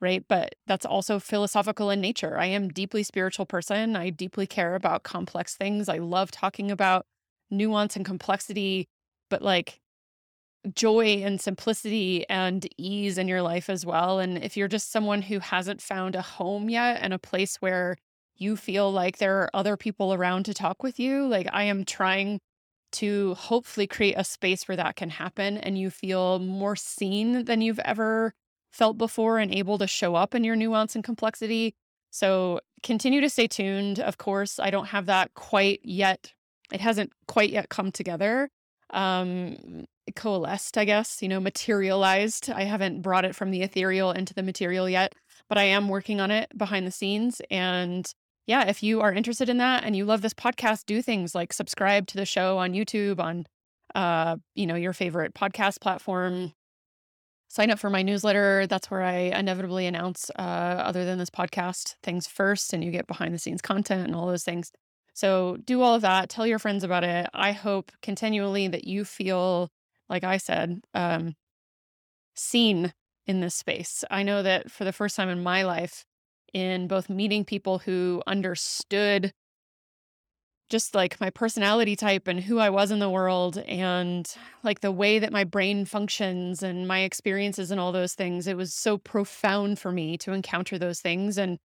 right? But that's also philosophical in nature. I am deeply spiritual person. I deeply care about complex things. I love talking about nuance and complexity, but like joy and simplicity and ease in your life as well. And if you're just someone who hasn't found a home yet and a place where you feel like there are other people around to talk with you. Like I am trying to hopefully create a space where that can happen and you feel more seen than you've ever felt before and able to show up in your nuance and complexity. So continue to stay tuned. Of course, I don't have that quite yet. It hasn't quite yet come together. Um coalesced, I guess, you know, materialized. I haven't brought it from the ethereal into the material yet, but I am working on it behind the scenes and yeah, if you are interested in that and you love this podcast, do things like subscribe to the show on YouTube, on uh, you know, your favorite podcast platform. Sign up for my newsletter. That's where I inevitably announce, uh, other than this podcast, things first, and you get behind the scenes content and all those things. So do all of that. Tell your friends about it. I hope continually that you feel, like I said, um, seen in this space. I know that for the first time in my life, in both meeting people who understood just like my personality type and who I was in the world and like the way that my brain functions and my experiences and all those things. It was so profound for me to encounter those things. And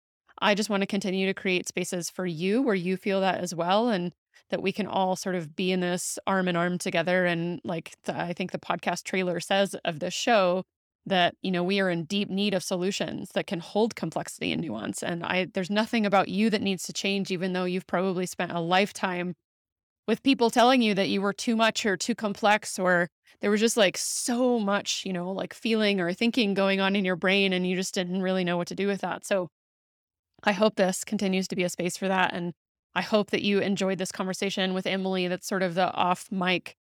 I just want to continue to create spaces for you where you feel that as well. And that we can all sort of be in this arm in arm together. And like the, I think the podcast trailer says of this show, that you know we are in deep need of solutions that can hold complexity and nuance and i there's nothing about you that needs to change even though you've probably spent a lifetime with people telling you that you were too much or too complex or there was just like so much you know like feeling or thinking going on in your brain and you just didn't really know what to do with that. So i hope this continues to be a space for that and i hope that you enjoyed this conversation with emily that's sort of the off mic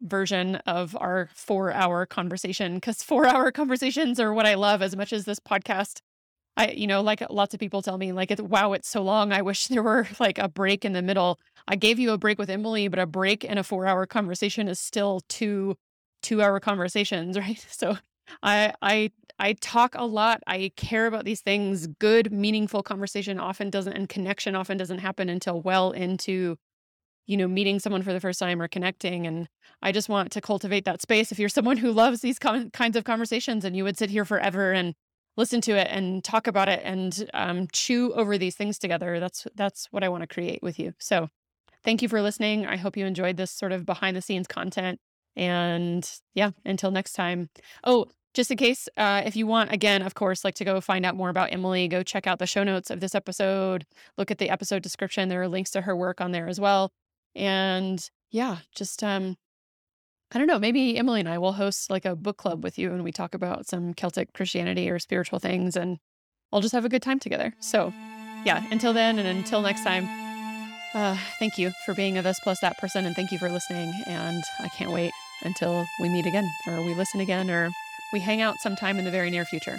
version of our four hour conversation because four hour [laughs] conversations are what I love as much as this podcast. I, you know, like lots of people tell me, like, wow, it's so long. I wish [laughs] there were like a break in the middle. I gave you a break with Emily, but a break in a four hour conversation is still two two hour conversations, [laughs] right? So I, I, I talk a lot. I care about these things. Good, meaningful conversation often doesn't, and connection often doesn't happen until well into you know, meeting someone for the first time or connecting. And I just want to cultivate that space. If you're someone who loves these con- kinds of conversations and you would sit here forever and listen to it and talk about it and um, chew over these things together, that's that's what I want to create with you. So thank you for listening. I hope you enjoyed this sort of behind the scenes content. And yeah, until next time. Oh, just in case, uh, if you want, again, of course, like to go find out more about Emily, go check out the show notes of this episode. Look at the episode description. There are links to her work on there as well. And yeah, just um I don't know, maybe Emily and I will host like a book club with you and we talk about some Celtic Christianity or spiritual things and I'll just have a good time together. So, yeah, until then and until next time, uh, thank you for being a this plus that person and thank you for listening. And I can't wait until we meet again or we listen again or we hang out sometime in the very near future.